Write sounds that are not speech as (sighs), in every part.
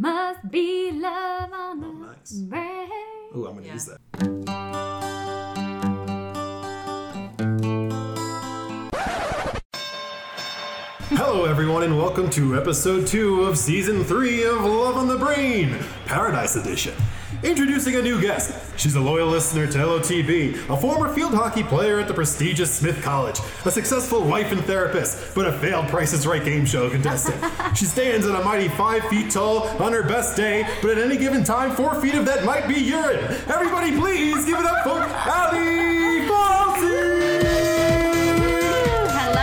Must be love on the Oh, nice. brain. Oh, I'm gonna Yeah. use that. Hello, everyone, and welcome to episode two of season three of Love on the Brain, Paradise Edition. Introducing a new guest. She's a loyal listener to LOTB, a former field hockey player at the prestigious Smith College, a successful wife and therapist, but a failed Price is Right game show contestant. (laughs) she stands at a mighty five feet tall on her best day, but at any given time, four feet of that might be urine. Everybody, please give it up for Ali Falsey! Hello,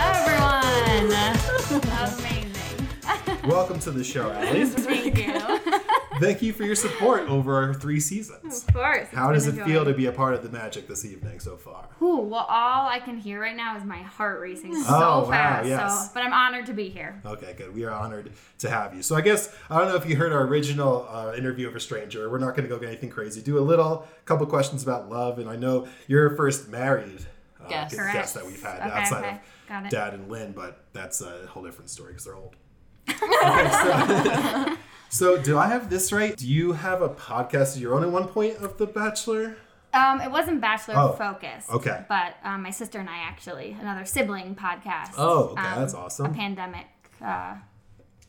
everyone. Amazing. Welcome to the show, Ali. Thank you. (laughs) Thank you for your support over our three seasons. Of course. it's How does it feel to be a part of the magic this evening so far? Ooh, well, all I can hear right now is my heart racing so Oh, wow, fast. yes. So, but I'm honored to be here. Okay, good. We are honored to have you. So I guess I don't know if you heard our original uh, interview of a stranger. We're not going to go get anything crazy. Do a little couple questions about love, and I know you're first married uh, Guest. guest Correct. that we've had Okay, outside okay. Of. Dad and Lynn, but that's a whole different story because they're old. (laughs) Okay, so, (laughs) so do I have this right? Do you have a podcast of your own at one point of The Bachelor? Um, it wasn't Bachelor Oh, focused. okay. But um, my sister and I actually, another sibling podcast. Oh, okay, um, that's awesome. A pandemic uh,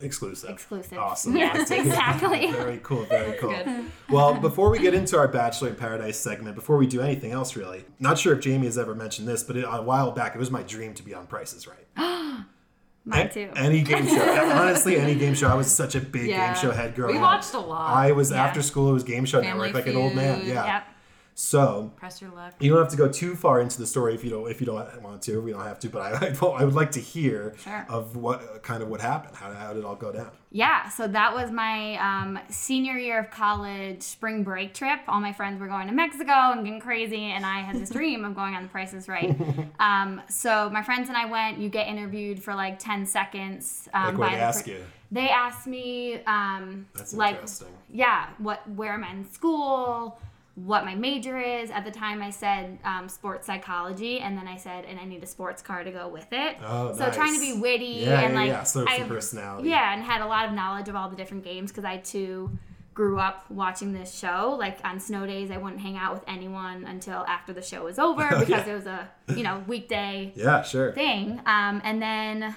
Exclusive. exclusive. Awesome. Yes, (laughs) exactly. Very cool, very cool. Good. Well, (laughs) before we get into our Bachelor in Paradise segment, before we do anything else really, not sure if Jamie has ever mentioned this, but it, a while back it was my dream to be on Prices Right. (gasps) (gasps) Mine A- too. Any game show. (laughs) Honestly, any game show. I was such a big Yeah. game show head growing We watched a lot. I was Yeah. after school. It was Game Show Family Network, like an old man. Yeah. Yep. So Press your luck. you don't have to go too far into the story if you don't if you don't want to. We don't have to, but I (laughs) I, would like to hear Sure. of what kind of what happened. How, how did it all go down? Yeah, so that was my um, senior year of college spring break trip. All my friends were going to Mexico and getting crazy, and I had this dream of going on The Price is Right. (laughs) Um, so my friends and I went. You get interviewed for like ten seconds. Um, Like what by they the ask pr- you. They asked me, um, That's like, interesting. yeah, what where am I in school? What my major is. At the time, I said um, sports psychology, and then I said, and I need a sports car to go with it. Oh, so trying to be witty Yeah, and yeah, like yeah. So I- personality. Yeah, and had a lot of knowledge of all the different games because I too grew up watching this show. Like on snow days, I wouldn't hang out with anyone until after the show was over (laughs) Oh, because yeah. it was a you know weekday Yeah, sure. thing. Um, and then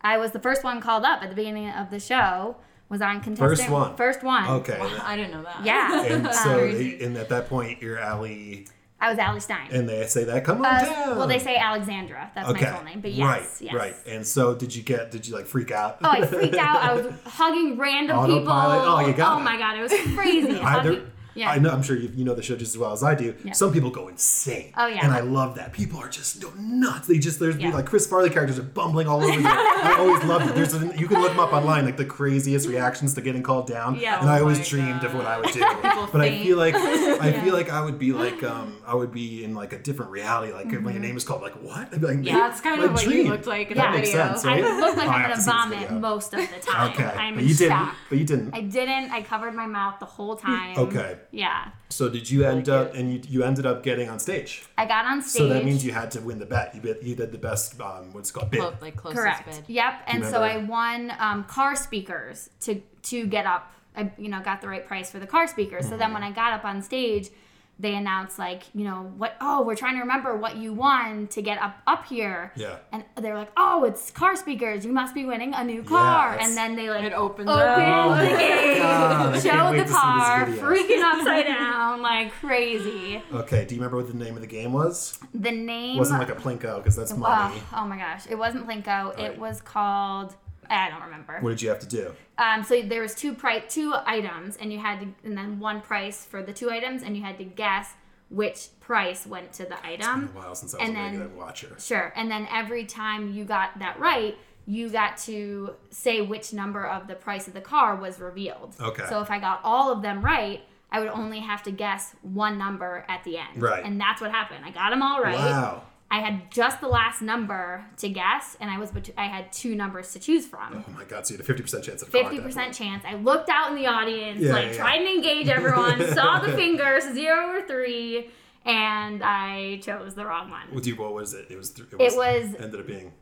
I was the first one called up at the beginning of the show. Was on contestant First one. First one. Okay. I didn't know that. Yeah. (laughs) And (laughs) so, Um, they, and at that point, you're Ali, I was Allie Stein. and they say that. Come on Uh, down. well, they say Alexandra. That's okay. my full name. But yes, right, yes. right. And so, did you get? Did you like freak out? Oh, I freaked out. I was (laughs) hugging random people. Oh, you got Oh it. my god, it was crazy. I, there- Hugging- yeah. I know. I'm sure you, you know the show just as well as I do. Yeah. Some people go insane. Oh, yeah. And I love that. People are just nuts. They just there's Yeah. like Chris Farley characters are bumbling all over. the I always loved it. There's a, you can look them up online, like the craziest reactions to getting called down. Yeah. And I Oh always my dreamed of what I would do. (laughs) People but I feel like I feel like I would be like um I would be in like a different reality. Like if my name is called like what? I'd be like, Yeah, that's kind of what dream. you looked like in Yeah. the Makes video. sense, I right? look like Oh, I I'm gonna to see this vomit most of the time. Okay, I'm but you didn't. But you didn't. I didn't. I covered my mouth the whole time. Okay. Yeah. So did you end cute. up and you, you ended up getting on stage? I got on stage. So that means you had to win the bet. You bid, you did the best um, what's it called bid. Clo- like closest Correct. bid. Yep. And so I won um, car speakers to to get up. I you know got the right price for the car speakers. So Mm-hmm. then when I got up on stage, they announce like you know what? Oh, we're trying to remember what you won to get up up here. Yeah. And they're like, oh, it's car speakers. You must be winning a new car. Yes. and then they like It opens opened up. the oh gate, God, I can't showed the to see this car, freaking upside down like crazy. Okay. Do you remember what the name of the game was? The name It wasn't like a plinko because that's Oh, money. oh my gosh, it wasn't Plinko. Right. It was called I don't remember. What did you have to do? Um, so there was two price, two items, and you had to, and then one price for the two items, and you had to guess which price went to the It's been item. a while since I was and a then- regular watcher. Sure, and then every time you got that right, you got to say which number of the price of the car was revealed. Okay. So if I got all of them right, I would only have to guess one number at the end. Right. And that's what happened. I got them all right. Wow. I had just the last number to guess, and I was bet- I had two numbers to choose from. Oh my god! So you had a fifty percent chance at a car at Fifty percent chance. I looked out in the audience, Yeah, like yeah, yeah. to engage everyone, (laughs) saw the fingers, zero or three, and I chose the wrong one. What, do you, what was it? It was. Th- It was ended up being.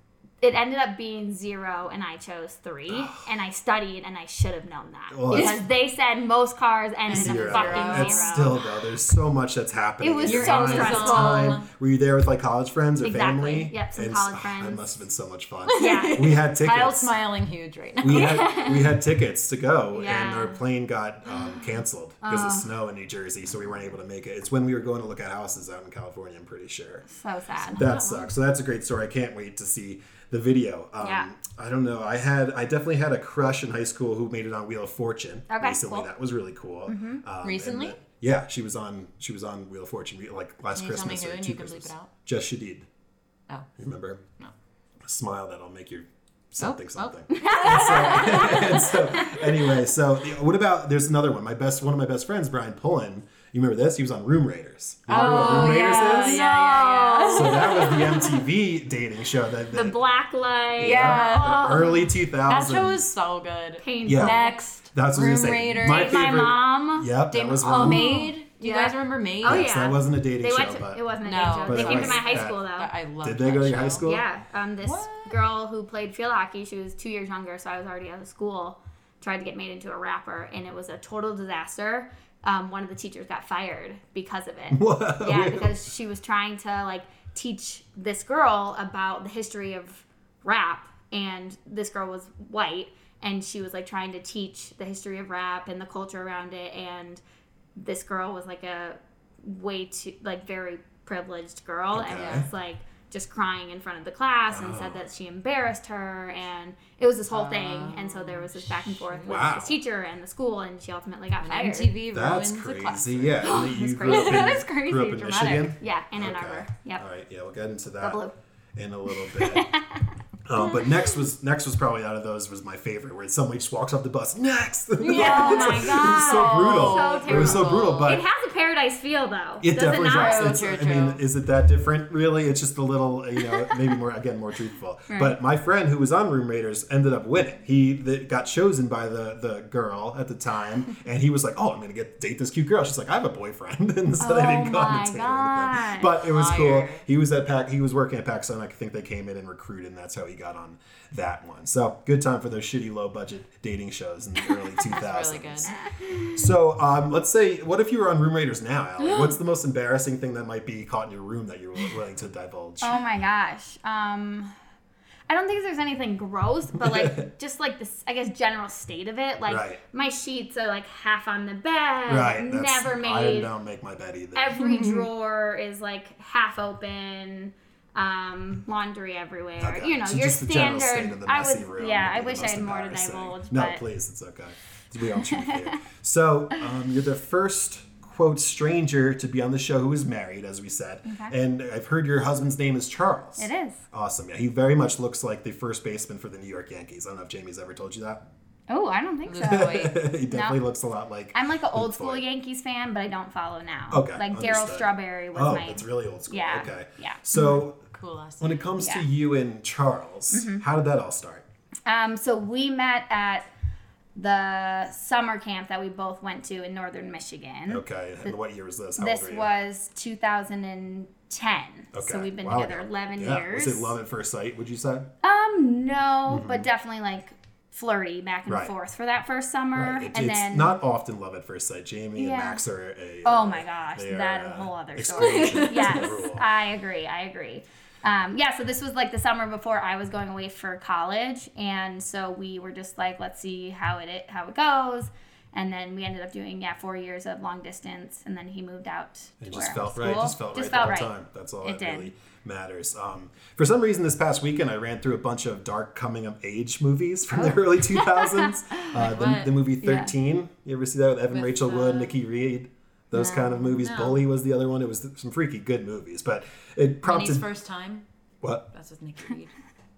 It ended up being zero, and I chose three, and I studied, and I should have known that Well, because they said most cars ended Zero. in fucking zero. It's zero. still though. There's so much that's happening. It was in your so eyes at the stressful. time. Were you there with like college friends or Exactly. family? Yep, some And college s- friends. That must have been so much fun. (laughs) Yeah. We had tickets. Kyle's smiling huge right now. we had (laughs) we had tickets to go, and Yeah. our plane got um, canceled because Oh. of snow in New Jersey, so we weren't able to make it. It's when we were going to look at houses out in California. I'm pretty sure. So sad. That sucks. So that's a great story. I can't wait to see the video. Um, Yeah. I don't know. I had I definitely had a crush in high school who made it on Wheel of Fortune Okay, recently. cool. Mm-hmm. That was really cool. Um, Recently? the- yeah, she was on she was on Wheel of Fortune like last Can you tell me Christmas who or and two you can bleep Christmas. it out? Just Shadid. Oh. Remember? No. A smile that'll make you something oh. something. and, so, (laughs) so anyway, so what about there's another one. My best one of my best friends, Brian Pullen. You remember this? He was on Room Raiders. You remember what Room Raiders yeah, is? yeah, yeah, So that was the (laughs) MTV dating show that, The that black light. Yeah. the early 2000s. That show was so good. Painful. Yeah. Next, That's what I Room say. Raiders. My Date my mom. Yep, that Dame- was oh, one. Made. Do you Yeah. guys remember Made? Oh, Yes, yeah. that wasn't a dating They show, went to, but it wasn't a No, date show. but They it came to my high that- school though. I love that. Did they go to your high school? Yeah, um, this What? girl who played field hockey, she was two years younger, so I was already out of school, tried to get made into a rapper, and it was a total disaster. Um, one of the teachers got fired because of it. (laughs) What? Yeah, because she was trying to like teach this girl about the history of rap, and this girl was white, and she was like trying to teach the history of rap and the culture around it, and this girl was like a way too like very privileged girl, and Okay. was like just crying in front of the class and Oh. said that she embarrassed her and it was this whole thing and so there was this back and forth with Wow. this teacher and the school and she ultimately got When fired MTV That's ruins the crazy. classic. Yeah. (gasps) and you That's grew crazy. up in, (laughs) That is crazy, Grew up in dramatic. Michigan. yeah in Ann Okay. Arbor yep All right. Yeah, we'll get into that in a little (laughs) bit. Um, but next was next was probably out of those was my favorite, where somebody just walks off the bus. Next, (laughs) oh my it was so brutal. So it was so brutal, but it has a paradise feel though It does definitely it not? does. It's- true, I mean, is it that different? Really, it's just a little, you know, maybe more again more truthful. But my friend who was on Room Raiders ended up winning. He the, got chosen by the the girl at the time, (laughs) and he was like, "Oh, I'm gonna get date this cute girl." She's like, "I have a boyfriend," (laughs) and so they Oh didn't go on my a date or God. anything. But it was cool. He was at Pac. He was working at PacSun. I think they came in and recruited, and that's how he got on that one. So good time for those shitty low budget dating shows in the early (laughs) 2000s. Really good. So, um, let's say, what if you were on Room Raiders now, Allie? (gasps) What's the most embarrassing thing that might be caught in your room that you're willing to divulge? Oh my gosh. Um I don't think there's anything gross, but like (laughs) just like this I guess general state of it. Like Right. my sheets are like half on the bed. right. that's- Never I don't make my bed either. every (laughs) drawer is like half open. Um, laundry everywhere. Okay. You know, So your standard. state of the I would, room yeah. I wish I had more to divulge. No, but please, it's okay. We all truth here. (laughs) So, um, you're the first quote stranger to be on the show who is married, as we said, Okay. and I've heard your husband's name is Charles. It is. Awesome. Yeah, he very much looks like the first baseman for the New York Yankees. I don't know if Jamie's ever told you that. Oh, I don't think so. (laughs) He definitely looks a lot like. I'm like an old school. Yankees fan, but I don't follow now. Okay, Like Darryl. Strawberry was Oh, my. it's really old school. Yeah, Okay. yeah. So Cool. Last when it comes to Yeah. Mm-hmm. you and Charles, how did that all start? Um, so we met at the summer camp that we both went to in northern Michigan. Okay. And what year was this? How This old were you? was 2010. Okay. So we've been Wow. together 11 yeah. years. Was it love at first sight? Would you say? Um, no, but definitely like flirty back and Right. forth for that first summer, It- and it's then not often love at first sight. Jamie and Max are a. Oh uh, my gosh, they are, that is uh, a whole other story. exclusion to (laughs) the yes. (laughs) I agree. I agree. Um, yeah, so this was like the summer before I was going away for college, and so we were just like, let's see how it how it goes, and then we ended up doing yeah four years of long distance, and then he moved out. It just felt right. Just felt Just right felt the right. whole time. That's all It that did. really matters. Um, for some reason, this past weekend, I ran through a bunch of dark coming of age movies from the early 2000s. (laughs) uh, the, the movie Oh. Yeah. 13. You ever see that with Evan With, Rachel Wood, uh, Nikki Reed? Those No. kind of movies. No. Bully was the other one. It was some freaky good movies, but it Mini's prompted first time. what? That's with Nikki Reed.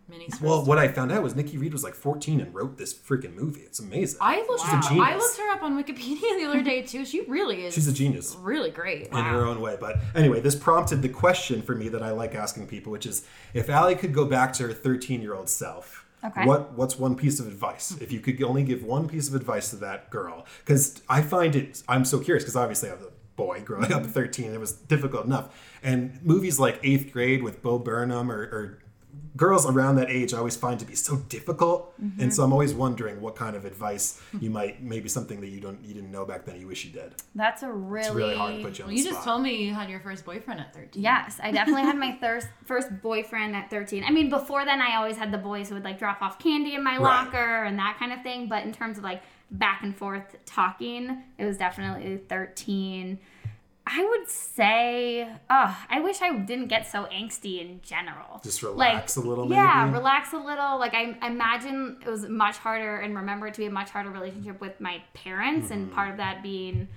Mini's first Well, time. what I found out was Nikki Reed was like 14 and wrote this freaking movie. It's amazing. I looked. Her. I looked her up on Wikipedia the other day too. She really is. She's a genius. really great. in her own way. But anyway, this prompted the question for me that I like asking people, which is if Allie could go back to her 13 year old self, Okay. what what's one piece of advice? If you could only give one piece of advice to that girl, because I find it, I'm so curious, because obviously I was a boy growing up at (laughs) 13, it was difficult enough. And movies like Eighth Grade with Bo Burnham or, or girls around that age I always find to be so difficult, Mm-hmm. and so I'm always wondering what kind of advice you might maybe something that you don't you didn't know back then you wish you did. That's a really, It's really hard to put you on Well, the you just spot. told me you had your first boyfriend at 13. Yes, I definitely had my (laughs) first first boyfriend at 13. I mean, before then, I always had the boys who would like drop off candy in my Right. locker and that kind of thing. But in terms of like back and forth talking, it was definitely 13. I would say, oh, I wish I didn't get so angsty in general. Just relax a little, Yeah, maybe? relax a little. Like I, I imagine it was much harder, and remember it to be a much harder relationship with my parents, and Mm-hmm. part of that being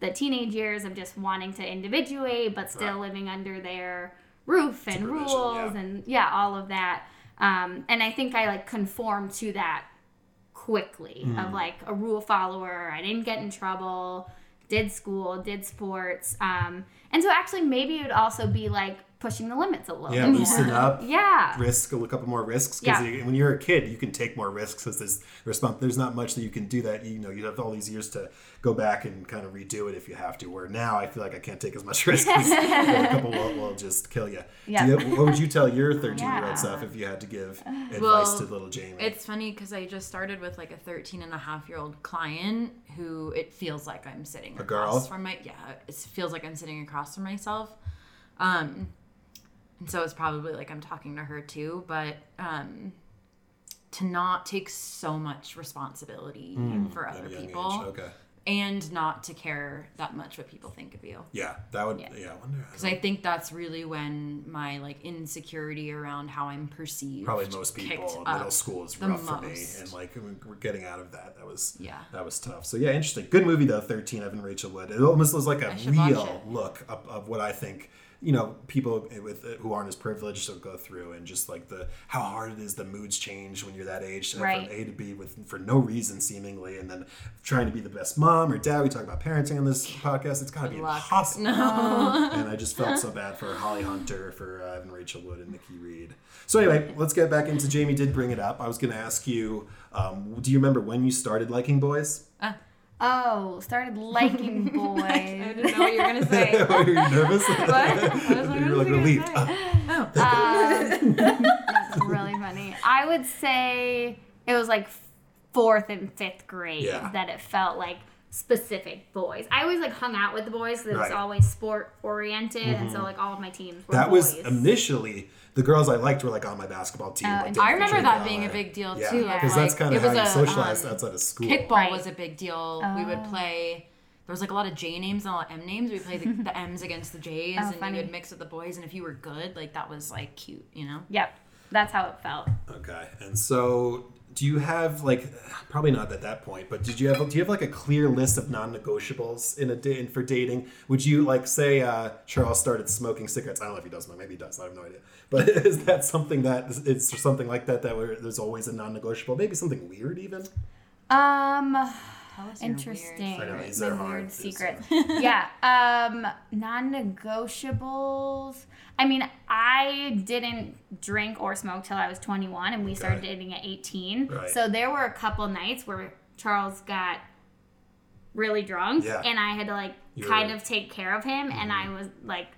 the teenage years of just wanting to individuate, but still Right. living under their roof and rules, yeah. and yeah, all of that. Um, and I think I like conformed to that quickly Hmm. of like a rule follower. I didn't get in trouble, did school, did sports. Um, and so actually maybe it would also be like pushing the limits a little Yeah, bit loosen more. up. Yeah. risk a couple more risks because Yeah. when you're a kid you can take more risks because there's respons- there's not much that you can do that you know you have all these years to go back and kind of redo it if you have to where now i feel like i can't take as much (laughs) risk 'cause a couple will, will just kill you, Yeah. You what would you tell your 13 year old self if you had to give (sighs) advice Well, to little jamie It's funny because I just started with like a 13 and a half year old client who it feels like I'm sitting A across girl? from my yeah it feels like I'm sitting across from myself, um, and so it's probably like I'm talking to her too, but um, to not take so much responsibility for other young age. people okay and not to care that much what people think of you. yeah that would yeah, Yeah. I wonder Because I think that's really when my like insecurity around how I'm perceived probably most people middle school is rough for me and like we're getting out of that that was Yeah. that was tough so yeah interesting good movie though 13 evan rachel wood it almost was like a real look of, of what i think you know people with who aren't as privileged will go through and just like the how hard it is the moods change when you're that age to Right. from a to b with for no reason seemingly and then trying to be the best mom or dad we talk about parenting on this podcast it's got to be luck. impossible No. (laughs) and I just felt so bad for Holly Hunter, for uh, Evan Rachel Wood, and Nikki Reed. So anyway, let's get back into Jamie. Did bring it up. I was going to ask you, um, do you remember when you started liking boys? Oh, started (laughs) liking boys. I didn't know what you were gonna (laughs) say. (laughs) Were you nervous? What? I was like, you were is like relieved. say? Ah, Um, that's really funny. I would say it was like fourth and fifth grade Yeah. that it felt like specific boys. I always like hung out with the boys because it was Right. Mm-hmm. always sport oriented, and so like all of my teams were that was initially the girls I liked were like on my basketball team. Oh, like, I remember that and being a big deal Yeah, too. Yeah. because like, that's kind of how was you a, socialized um, outside of school. Kickball Right. was a big deal. We would Oh. play. There was like a lot of J names and a lot of M names. We played the, (laughs) the M's against the J's, Oh, and funny. you would mix with the boys. And if you were good, like that was like cute, you know. Yep, that's how it felt. Okay, and so do you have like probably not at that point, but did you have do you have like a clear list of non-negotiables in a day for dating? Would you like say uh, Charles started smoking cigarettes? I don't know if he does, maybe he does. I have no idea. But (laughs) is that something that it's something like that that where there's always a non-negotiable? Maybe something weird even. Um, interesting. I know, these My are hard, weird these secrets. (laughs) yeah. Um, non-negotiables. I mean, I didn't drink or smoke till I was 21, and we started Okay. dating at 18. Right. So there were a couple nights where Charles got really drunk, Yeah. and I had to like You kind were- of take care of him, and Mm-hmm. I was like.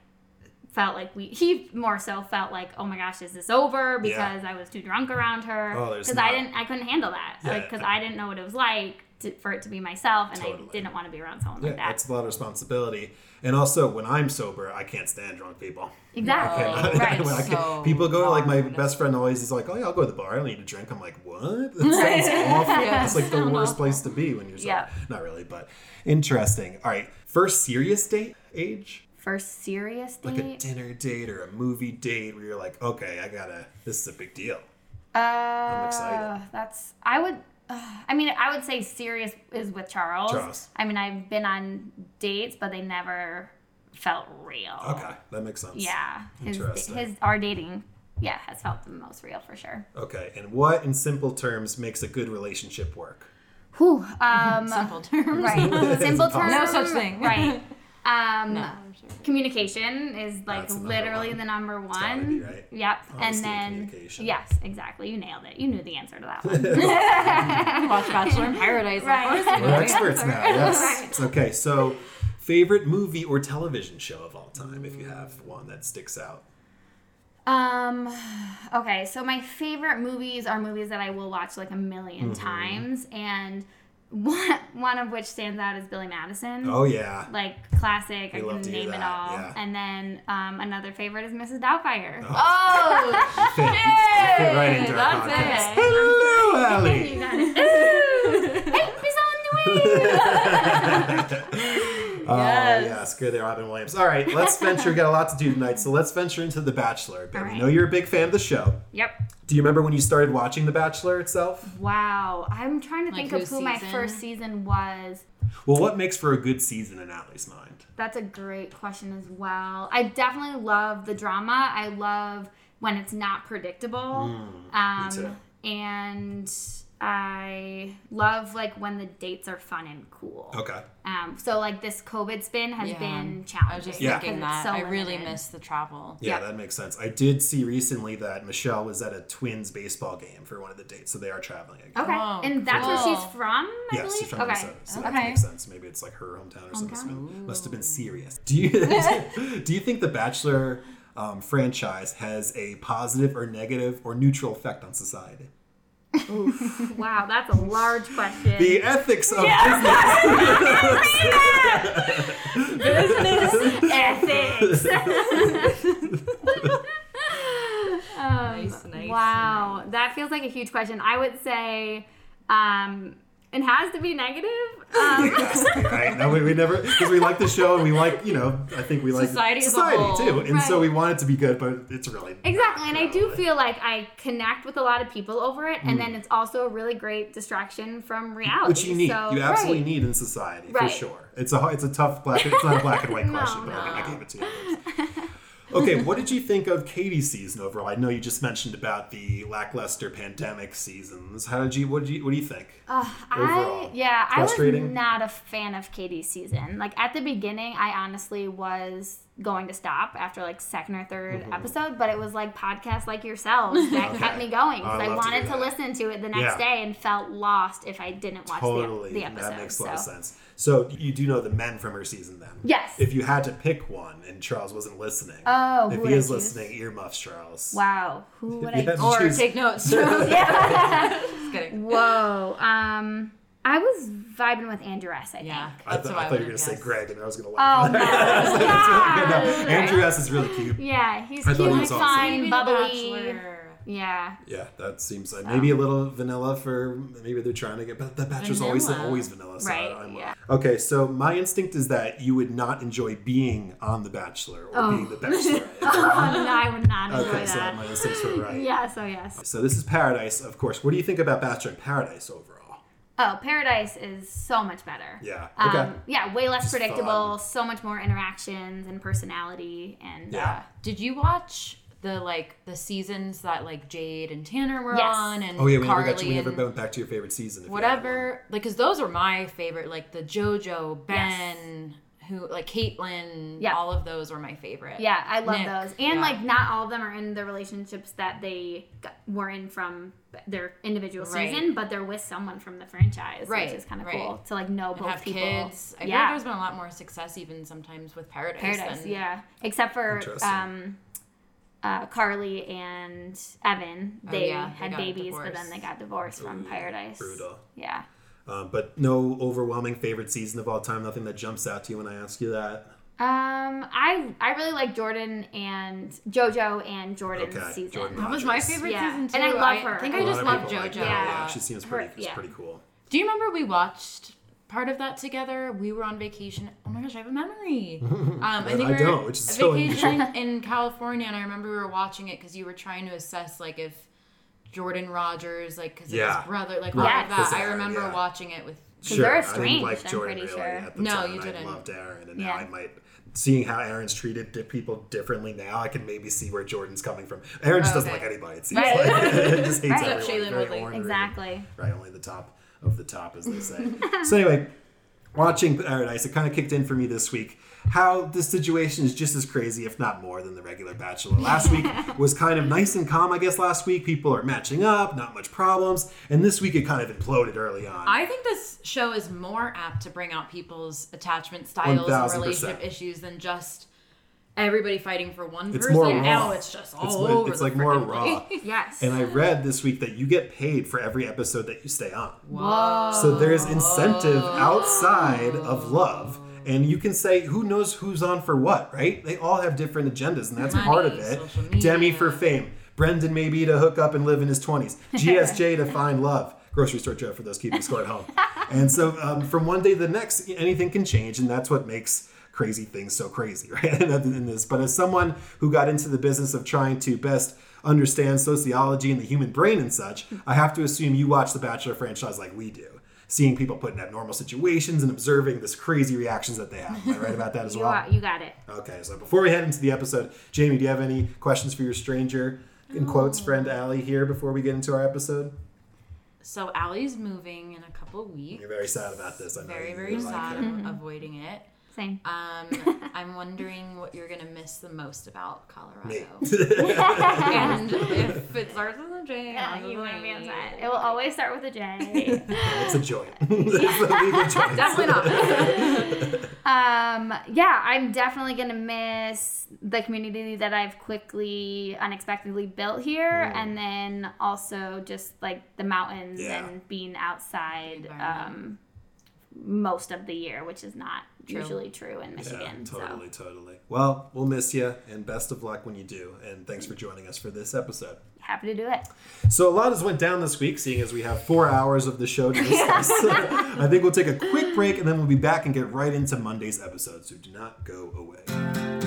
Felt like we, he more so felt like, oh my gosh, is this over? Yeah. Because I was too drunk around her. Oh, there's Because I didn't, I couldn't handle that. Yeah. Like, because I didn't know what it was like to, for it to be myself, and Totally. I didn't want to be around someone Yeah, like that. that's a lot of responsibility. And also, when I'm sober, I can't stand drunk people. Exactly. (laughs) Oh, right. When I can- So people go to like my best friend always is like, oh yeah, I'll go to the bar. I don't need a drink. I'm like, what? (laughs) That sounds awful. Yeah, It's like the worst awful. place to be when you're sober. Yeah. Not really, but interesting. All right, first serious date age, First serious date? like a dinner date or a movie date where you're like, okay, I gotta. This is a big deal. uh, excited. That's I would. Uh, I mean, I would say serious is with Charles. Charles. I mean, I've been on dates, but they never felt real. Okay, that makes sense. Yeah. His, Interesting. his our dating, yeah, has felt the most real for sure. Okay, and what in simple terms makes a good relationship work? Whew. Um, (laughs) Simple terms. right. (laughs) Simple terms. No such thing. Right. (laughs) Um, No. Communication is like the literally one. the number It's be, one. right? Yep. Honesty and and then communication. yes, exactly. You nailed it. You knew the answer to that (laughs) one. (laughs) Watch Bachelor in Paradise. of Right. course you We're know. experts now. (laughs) Yes. Right. It's okay. So, favorite movie or television show of all time, if you have one that sticks out. Um, okay, so my favorite movies are movies that I will watch like a 1000000 Mm-hmm. times, and one one of which stands out is Billy Madison. Oh yeah. Like classic, We I can name it all. yeah. And then um, another favorite is Mrs. Doubtfire. Oh, (laughs) Fit, fit right into our that's podcast. it. Hello, Allie. You got it. Help is on the way. (laughs) Oh Yes. yes, good there, Robin Williams. All right, let's venture. Got a lot to do tonight, so let's venture into The Bachelor. All we know you're a big fan of the show. yep. Do you remember when you started watching The Bachelor itself? Wow. I'm trying to Like think of whose who my first season was. Well, what makes for a good season in Allie's mind? That's a great question as well. I definitely love the drama. I love when it's not predictable. um, too. And I love like when the dates are fun and cool. Okay. Um, so like this COVID spin has Yeah. been challenging. I was just Yeah. thinking that. so I really miss the travel. Yeah, Yeah. that makes sense. I did see recently that Michelle was at a Twins baseball game for one of the dates, so they are traveling again. Okay, Oh, and that's where she's from. I Yes, believe? she's from okay. Minnesota, so that makes sense. Maybe it's like her hometown or something. Must have been, must have been serious. Do you (laughs) do you think the Bachelor um, franchise has a positive or negative or neutral effect on society? Wow, that's a large question. The ethics of business. business ethics. (laughs) Um, Nice, nice, wow, that feels like a huge question. I would say um, it has to be negative. (laughs) Um, right? No, we, we never because we like the show and we like you know I think we like Society society whole. too, and so we want it to be good, but it's really Exactly, and I do feel like I connect with a lot of people over it, and then it's also a really great distraction from reality. Which you need. So, you absolutely right. need in society for sure. It's a it's a tough black. It's not a black and white (laughs) No, question, but I, I gave it to you. (laughs) Okay, what did you think of Katie's season overall? I know you just mentioned about the lackluster pandemic seasons. How did you? What did you? What do you think? Uh, I yeah, I was not a fan of Katie's season. Like at the beginning, I honestly was going to stop after like second or 3rd episode, but it was like podcasts like yourselves (laughs) that Mm-hmm. Okay. kept me going I because I, love to wanted to, listen to it the next Yeah. day and felt lost if I didn't watch Totally, the, the episode. that makes a lot so. of sense. So you do know the men from her season then? Yes. If you had to pick one, and Charles wasn't listening, Oh, if who he is listening, earmuffs, Charles. Wow, who (laughs) would I? Or choose- take notes. (laughs) yeah. Just kidding. Whoa. Um, I was vibing with Andrew S. I think. Yeah. I, That's thought I thought you were going to say. Greg, and I was going to Oh laugh. no. (laughs) no, (laughs) Yeah. Andrew S is really cute. Yeah, he's I thought cute, he was awesome. fine, bubbly. Yeah. Yeah, that seems uh, like maybe a little vanilla for maybe they're trying to get, but the Bachelor's always Vanilla. always vanilla. So Right, I'm, yeah. Okay, so my instinct is that you would not enjoy being on The Bachelor or being the oh. Bachelorette. (laughs) Oh, no, I would not enjoy okay, so my instincts were right. Yeah, oh, so yes. So this is Paradise, of course. What do you think about Bachelor in Paradise overall? Oh, Paradise is so much better. Yeah. Um, yeah, way less Just predictable, fun. so much more interactions and personality and Yeah. uh, Did you watch the like the seasons that like Jade and Tanner were Yes. on and Oh yeah, we never got to, we never went back to your favorite season. if you whatever like because those were my favorite like the JoJo Ben who like Kaitlyn Yeah. all of those were my favorite yeah, I love Nick, those. And yeah. like not all of them are in the relationships that they got, were in from their individual Right. season, but they're with someone from the franchise, Right, which is kind of right. cool to like know and both have people. kids. I feel like yeah, there's been a lot more success even sometimes with Paradise. Paradise, than- yeah. Except for um, uh, Carly and Evan, Oh, they yeah, they had got babies, but then they got divorced from Paradise. brutal. Yeah. Um, but no overwhelming favorite season of all time. Nothing that jumps out to you when I ask you that. Um, I I really like Jordan and JoJo and Jordan's Okay, season. Jordan That was my favorite Yeah. season too. And I love her. I think A I lot just love people like JoJo. Yeah. yeah, she seems pretty. Her- she's yeah. pretty cool. Do you remember we watched part of that together? We were on vacation. Oh my gosh, I have a memory. (laughs) Um, I think I we were don't, which is so vacation in California, and I remember we were watching it because you were trying to assess like if Jordan Rodgers, like because Yeah. his brother, like Right. all of that. I remember yeah. watching it with. Because they're I didn't estranged, like I'm Jordan pretty really sure. at the No, time. you didn't. I loved Aaron, and now Yeah. I might seeing how Aaron's treated people differently now. I can maybe see where Jordan's coming from. Aaron just oh, doesn't Okay. like anybody. It seems Right. like (laughs) (laughs) just hates Right. everyone. Very Exactly. Right, only the top of the top, as they say. (laughs) so anyway, watching Paradise, it kind of kicked in for me this week. How this situation is just as crazy, if not more, than the regular Bachelor. Last week (laughs) was kind of nice and calm, I guess. Last week, people are matching up, not much problems, and this week it kind of imploded early on. I think this show is more apt to bring out people's attachment styles and 1000%. relationship issues than just everybody fighting for one It's person. more raw. Now it's just all It's, over. it's the like more raw. place. (laughs) Yes. And I read this week that you get paid for every episode that you stay on. Whoa. So there's incentive outside of love. And you can say, who knows who's on for what, right? They all have different agendas, and that's Money, part of it. Demi for fame. Brendan maybe to hook up and live in his 20s. (laughs) GSJ to find love. Grocery store Joe for those keeping score at home. And so um, from one day to the next, anything can change, and that's what makes crazy things so crazy, (laughs) right? in this. But as someone who got into the business of trying to best understand sociology and the human brain and such, I have to assume you watch the Bachelor franchise like we do. Seeing people put in abnormal situations and observing this crazy reactions that they have. Am I right about that as (laughs) you, well? are, you got it. Okay, so before we head into the episode, Jamie, do you have any questions for your stranger, in quotes, um, friend Allie here before we get into our episode? So Allie's moving in a couple of weeks. You're very sad about this. I know Very, very sad. her. I'm mm-hmm. avoiding it. Same. Um, (laughs) I'm wondering what you're gonna miss the most about Colorado. (laughs) And if it starts with a J, Yeah, you with want to be an on set. It will always start with a J. it's a joint. it's a. Definitely not. (laughs) um, yeah, I'm definitely gonna miss the community that I've quickly, unexpectedly built here, and then also just like the mountains Yeah. and being outside environment. um, most of the year, which is not True. usually true in Yeah, Michigan. totally, totally. Well, we'll miss you, and best of luck when you do. And thanks for joining us for this episode. Happy to do it. So a lot has went down this week, seeing as we have four hours of the show to discuss. (laughs) I think we'll take a quick break, and then we'll be back and get right into Monday's episode. So do not go away.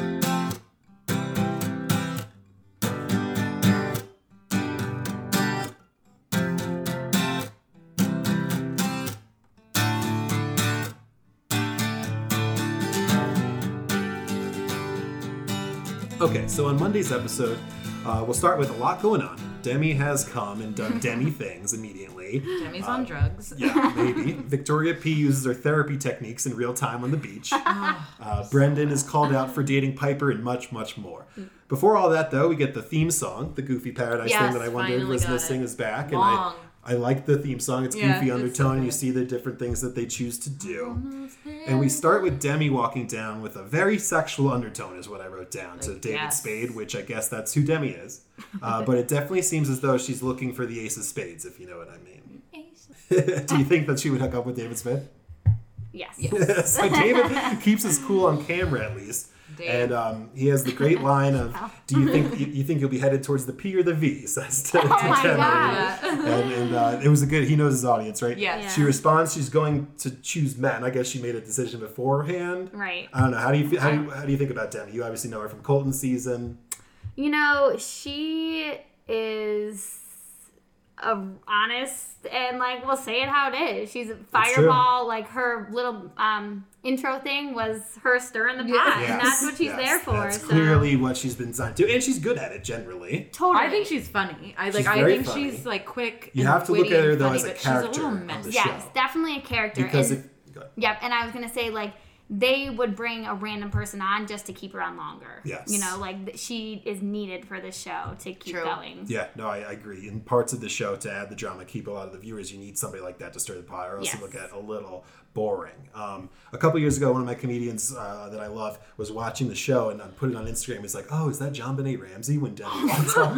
Okay, so on Monday's episode, uh, we'll start with a lot going on. Demi has come and done (laughs) Demi things immediately. Demi's on drugs. Yeah, maybe. (laughs) Victoria P uses her therapy techniques in real time on the beach. (laughs) Uh, Brendan is called out for dating Piper and much, much more. Before all that, though, we get the theme song, the Goofy Paradise Yes, thing that I wondered was missing it. is back. Long. And I, I like the theme song. It's Yeah, goofy it's so undertone, and you see the different things that they choose to do. And we start with Demi walking down with a very sexual undertone, is what I wrote down to Like, David yes. Spade, which I guess that's who Demi is. (laughs) Uh, but it definitely seems as though she's looking for the ace of spades, if you know what I mean. (laughs) Do you think that she would hook up with David Spade? Yes. (laughs) so David keeps his cool on camera at least. Dave. And um, he has the great line of, (laughs) "Do you think you, you think you'll be headed towards the P or the V?" He (laughs) says to, to Oh my Demi. God. And, and uh, it was a good. He knows his audience, right? Yes. She responds. She's going to choose men. I guess she made a decision beforehand. Right. I don't know. How do you feel, how do you, how do you think about Demi? You obviously know her from Colton season. You know, she is a honest and like we'll say it how it is. She's a fireball. Like her little um, intro thing was her stirring the pot, Yes, and that's what she's yes, there for. That's so. clearly what she's been designed to, and she's good at it generally. totally. I think she's funny. I She's like. I very think funny. she's like quick. You and have to look witty at her, though, funny, as a character She's a little on the messy. show. yes, definitely a character. Because and, if. Yep, and I was gonna say like they would bring a random person on just to keep her on longer. Yes. You know, like she is needed for the show to keep True. going. Yeah, no, I, I agree. In parts of the show, to add the drama, keep a lot of the viewers, you need somebody like that to stir the pot, or else Yes. it'll get a little boring. Um, a couple years ago, one of my comedians uh, that I love was watching the show and I put it on Instagram. He's like, "Oh, is that JonBenet Ramsey when Debbie (laughs) walks up?" (laughs)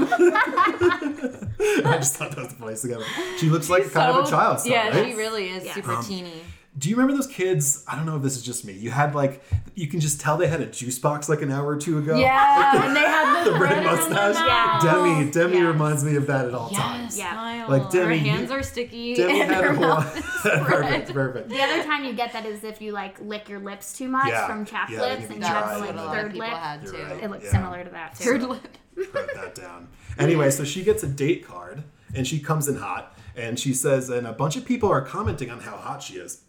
I just thought that was the funniest thing ever. She looks like kind of a child star, Yeah, right? she really is Yeah. super Um, teeny. Do you remember those kids? I don't know if this is just me. You had like, you can just tell they had a juice box like an hour or two ago. Yeah, (laughs) and they had the (laughs) red mustache. Yeah. Demi, Demi Yes. reminds me of that at all Yes, times. Yeah. smile. Like, Demi, her you- hands are sticky. Demi and had her a whole. mouth is (laughs) perfect, perfect. The other time you get that is if you like lick your lips too much Yeah, from chapped yeah, lips and you have and the That's what like a third lip. had too. right. It looks Yeah. similar to that too. Third lip. Wrote that down. Anyway, so she gets a date card and she comes in hot and she says, and a bunch of people are commenting on how hot she is.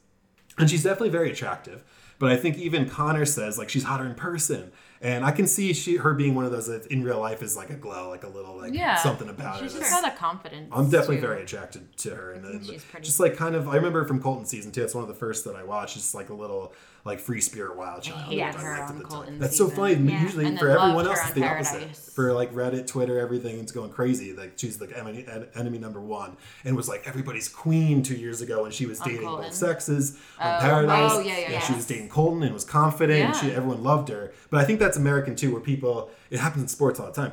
And she's definitely very attractive. But I think even Connor says like she's hotter in person. And I can see she her being one of those that in real life is like a glow, like a little like Yeah. something about her. She's just got a confidence. I'm definitely too. very attracted to her, and, and she's pretty. just like kind of. I remember from Colton season two. It's one of the first that I watched. It's like a little like free spirit wild child. hated that her liked on at the time. Colton That's so funny. Yeah. Usually And for everyone else, it's the on opposite. For like Reddit, Twitter, everything, it's going crazy. Like she's like enemy, enemy number one, and was like everybody's queen two years ago and she was dating Colton. both sexes on Oh, Paradise. oh, yeah, yeah, and yeah. She was dating Colton and was confident. And she everyone loved her. But I think that's American too, where people it happens in sports all the time.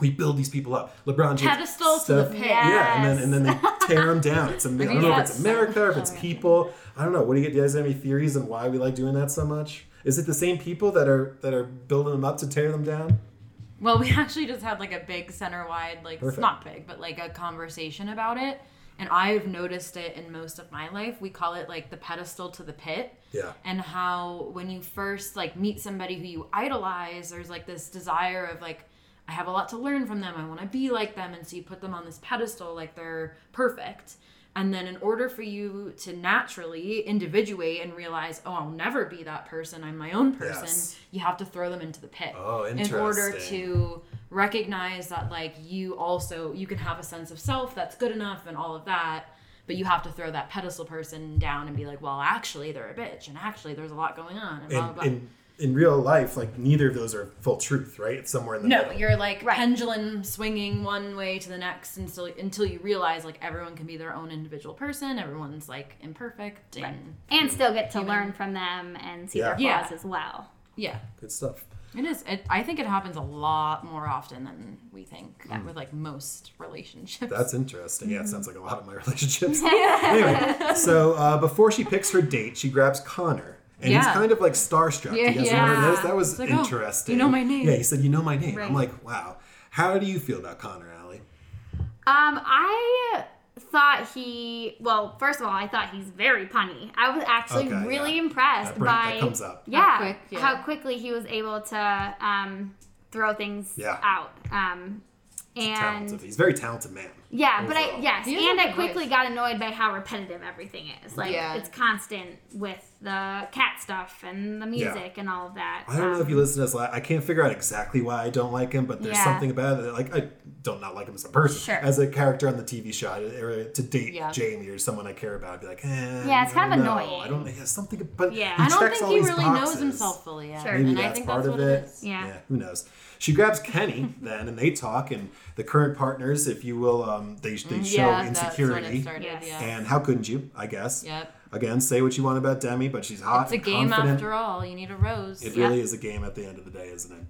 We build these people up. LeBron James, Pedestal to the pit. Yeah, and then and then they tear them down. It's (laughs) amazing. I don't know if it's America or if it's people. I don't know. What do you, do you guys have any theories on why we like doing that so much? Is it the same people that are that are building them up to tear them down? Well, we (laughs) actually just had like a big center wide, like Perfect. not big, but like a conversation about it. And I've noticed it in most of my life. We call it like the pedestal to the pit. Yeah. And how when you first like meet somebody who you idolize, there's like this desire of like, I have a lot to learn from them. I want to be like them. And so you put them on this pedestal like they're perfect. And then in order for you to naturally individuate and realize, oh, I'll never be that person, I'm my own person, Yes. you have to throw them into the pit. Oh, In order to recognize that like you also you can have a sense of self that's good enough and all of that but you have to throw that pedestal person down and be like well actually they're a bitch and actually there's a lot going on and blah, blah, blah. in in real life, like neither of those are full truth, right? It's somewhere in the middle. no middle. you're like Right. pendulum swinging one way to the next until until you realize like everyone can be their own individual person everyone's like imperfect and and still get to learn from them and see their flaws Yeah. as well. yeah Good stuff. it is it, i think it happens a lot more often than we think Mm. with like most relationships That's interesting. Yeah, it sounds like a lot of my (laughs) relationships. (laughs) anyway, so uh, before she picks her date, she grabs Connor. And he's Yeah. kind of like starstruck. Yeah, you guys yeah. remember this? That was It's like, oh, interesting. you know my name. Yeah, he said, You know my name. I'm like, Wow. How do you feel about Connor, Allie? Um, I thought he well, first of all, I thought he's very punny. I was actually Okay, really yeah. impressed That bring- that by comes up. Yeah, quick, yeah. how quickly he was able to um, throw things Yeah. out. Um, and He's a very talented man. yeah, but I overall. yes, and i quickly voice. got annoyed by how repetitive everything is. Like Yeah. it's constant with the cat stuff and the music and all of that. I don't know if Um, you listen to this. I can't figure out exactly why I don't like him, but there's Yeah. something about it. Like I don't not like him as a person, Sure. as a character on the TV show. Or to date Yeah. Jamie or someone I care about, I'd be like, eh, Yeah, it's kind of know. annoying. I don't. He has something, but Yeah. he I don't think all he really boxes. knows himself fully yet. Sure. Maybe and I that's think part that's of what it. it is. Yeah. who knows? She grabs Kenny (laughs) then, and they talk, and the current partners, if you will, um, they they show yeah, that's when insecurity. it started. Yes. Yeah. And how couldn't you? I guess. Yep. Again, say what you want about Demi, but she's hot. It's a and game confident. after all. You need a rose. It Yeah. really is a game at the end of the day, isn't it?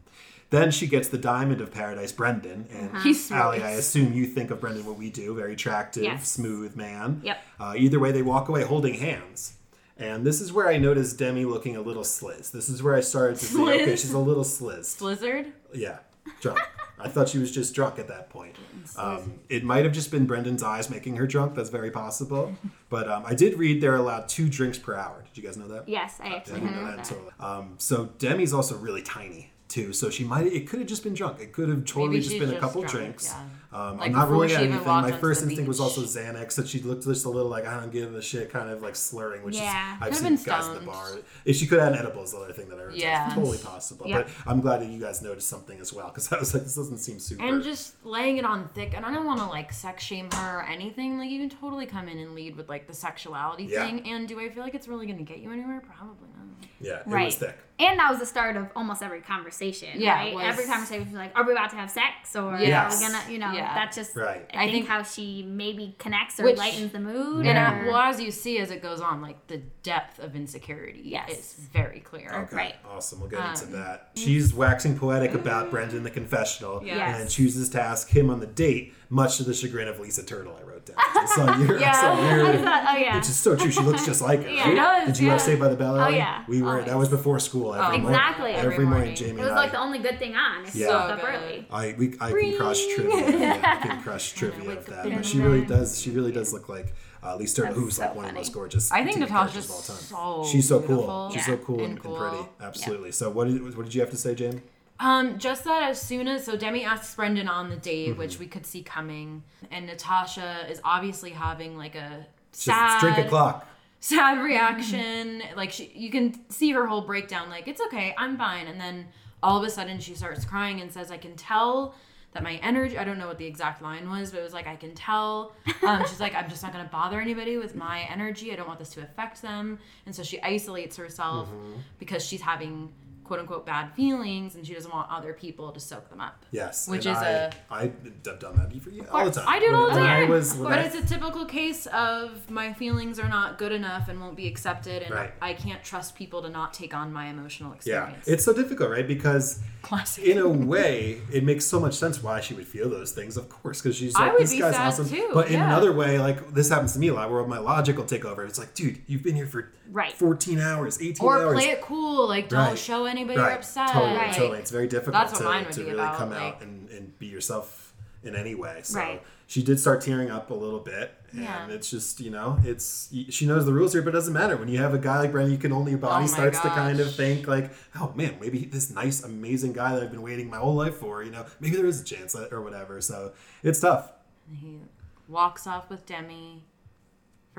Then she gets the diamond of paradise, Brendan, and Uh-huh. He's Allie. I assume you think of Brendan what we do, very attractive, Yes. smooth man. Yep. Uh, either way, they walk away holding hands. And this is where I noticed Demi looking a little sliz. This is where I started to think, okay, she's a little sliz. Blizzard. Yeah, drunk. (laughs) I thought she was just drunk at that point. Um, it might have just been Brendan's eyes making her drunk. That's very possible. (laughs) But um, I did read they're allowed two drinks per hour. Did you guys know that? Yes, I actually I know that. that. Um, so Demi's also really tiny too. So she might. It could have just been drunk. It could have totally just been a couple drunk, drinks. yeah. Um, Like I'm not ruling she out even anything. My first instinct was also Xanax. That she looked just a little like I don't give a shit, kind of like slurring, which Yeah. is I've seen guys at the bar. If she could have had edibles, the other thing that I heard. Yeah. Yeah, totally possible. Yeah. But I'm glad that you guys noticed something as well because I was like, this doesn't seem super. And just laying it on thick. And I don't want to like sex shame her or anything. Like you can totally come in and lead with like the sexuality Yeah. thing. And do I feel like it's really going to get you anywhere? Probably not. yeah, it Right. was thick. And that was the start of almost every conversation. Yeah, right? was- Every conversation was like, "Are we about to have sex?" Or Yes. "Are we gonna?" You know, Yeah. that's just Right. I, I think, think- how she maybe connects or Which- lightens the mood. And or, well, as you see as it goes on, like the depth of insecurity Yes. is very clear. Okay, Right. awesome. We'll get into Um, that. She's waxing poetic about Brendan the confessional Yes. and chooses to ask him on the date, much to the chagrin of Lisa Turtle, I wrote down. I saw your, I saw your- I thought, oh yeah, which is so true. She looks just like her. Yeah. right? Did you yeah. Saved by the Bell? Ellie? yeah. We were. That was before school. Every Oh, morning. Exactly. Every, Every morning, morning. Jamie it was like I. the only good thing on. You Yeah. woke up So early. I we I can crush trivia. Yeah, I can (laughs) crush trivia of that. But she really does. She really does look like uh, Turtle, That's who's so like one of the most gorgeous. I think Natasha's all time. so She's so cool. She's Yeah. so cool and, And and cool. pretty. Absolutely. So what did what did you have to say, Jamie? Um, just that as soon as so Demi asks Brendan on the date, Mm-hmm. which we could see coming, and Natasha is obviously having like a sad, drink a clock. sad reaction. like she, you can see her whole breakdown. Like it's okay, I'm fine. And then all of a sudden she starts crying and says, "I can tell." That my energy, I don't know what the exact line was, but it was like, I can tell. Um, she's like, I'm just not going to bother anybody with my energy. I don't want this to affect them. And so she isolates herself Mm-hmm. because she's having quote unquote bad feelings and she doesn't want other people to soak them up. Yes, Which is I, a- I've done that for you all the time. I do it all the I time. was- but I- it's a typical case of my feelings are not good enough and won't be accepted, and Right. I can't trust people to not take on my emotional experience. yeah, it's so difficult, right? Because classic. in a way, it makes so much sense why she would feel those things, of course, because she's like, this guy's awesome. too, but in yeah. another way, like this happens to me a lot, where my logic will take over. It's like, dude, you've been here for Right. 14 hours, 18 or hours. Or play it cool, like don't Right. show anybody you're upset. Totally, Right. totally. It's very difficult That's to, to be really about, come out and, and be yourself in any way. So Right. she did start tearing up a little bit. And Yeah. it's just, you know, it's she knows the rules here, but it doesn't matter. When you have a guy like Brendan, you can only your body Oh starts to kind of think like, oh man, maybe this nice, amazing guy that I've been waiting my whole life for, you know, maybe there is a chance that- or whatever. So it's tough. He walks off with Demi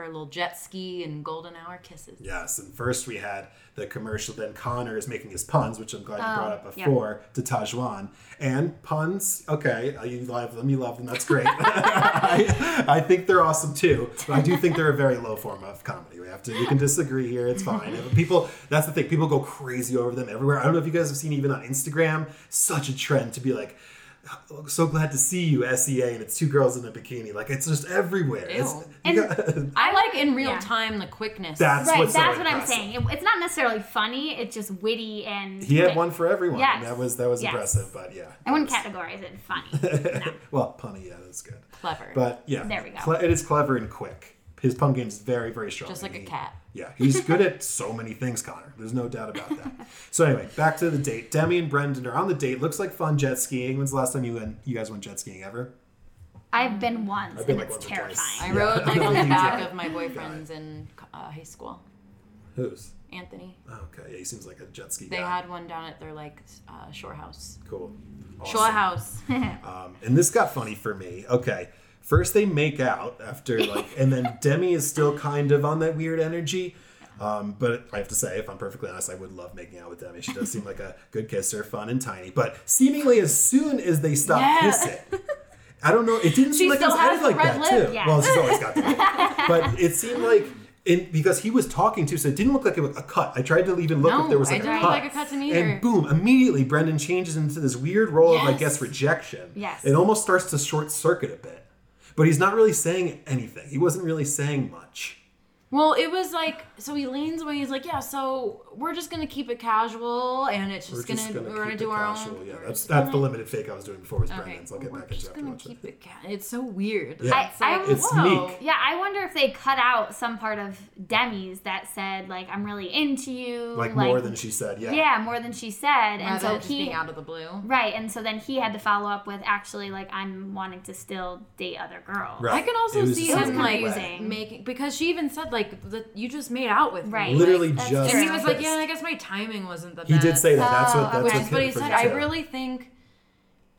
a little jet ski and golden hour kisses. Yes, and first we had the commercial. Then Connor is making his puns, which I'm glad you brought up yeah. before to Tahzjuan. And puns, okay, uh, you love them, you love them. That's great. (laughs) (laughs) I, I think they're awesome too, but I do think they're a very low form of comedy. We have to, we can disagree here. It's fine. (laughs) People, that's the thing. People go crazy over them everywhere. I don't know if you guys have seen even on Instagram, such a trend to be like. So glad to see you, SEA, and it's two girls in a bikini. Like it's just everywhere. It's, Ew. you And- got- (laughs) I like in real Yeah. time the quickness. That's Right, what's so that's what I'm saying. It- it's not necessarily funny. It's just witty and. He had one for everyone. Yes. that was that was Yes. impressive, but yeah. I wouldn't that categorize it funny. (laughs) was- well, punny, yeah, that's good. clever. But yeah, There we go. cle- it is clever and quick. His pun game is very, very strong. Just and like a cat. Yeah, he's good at so many things, Connor. There's no doubt about that. (laughs) so anyway, back to the date. Demi and Brendan are on the date. Looks like fun jet skiing. When's the last time you went? You guys went jet skiing ever? I've been once, I've been and like it's once terrifying. I Yeah. rode like on the (laughs) back of my boyfriends in uh, high school. Who's? Anthony. Oh, okay, yeah, he seems like a jet ski They guy. had one down at their like uh, shore house. cool. Shore house. (laughs) Um, and this got funny for me. Okay. First they make out after like and then (laughs) Demi is still kind of on that weird energy. Um, but I have to say, if I'm perfectly honest, I would love making out with Demi. She does seem like a good kisser, fun and tiny. But seemingly as soon as they stop Yeah. kissing, I don't know. It didn't seem like it was edited like that lip, too. yeah. Well, she's always got that. (laughs) but it seemed like in, because he was talking too, so it didn't look like a, a cut. I tried to even look No, if there was I like a cut. like a cut to me either. and boom, immediately Brendan changes into this weird role of, I guess, rejection. Yes. It almost starts to short circuit a bit. But he's not really saying anything. He wasn't really saying much. Well, it was like so he leans away. He's like, "Yeah, so we're just gonna keep it casual, and it's just, We're just gonna, gonna, we're gonna do our casual. own." Yeah, we're that's that's the gonna- limited fake I was doing before was Okay, Brendan's. I'll get we're back into just that after gonna keep it. it. Ca- it's so weird. Yeah. It's I- like, I- It's whoa. meek. Yeah, I wonder if they cut out some part of Demi's that said like I'm really into you, Like, more than she said. Yeah. yeah, more than she said, and Rather so he being out of the blue. right, and so then he had to follow up with actually like I'm wanting to still date other girls. Right. I can also see just him like making because she even said like that you just made out with me. Right. Literally That's just. And he was like, "Yeah, I guess my timing wasn't the best. He best." did say that. That's what. Oh, That's Which what is what he said. I really think,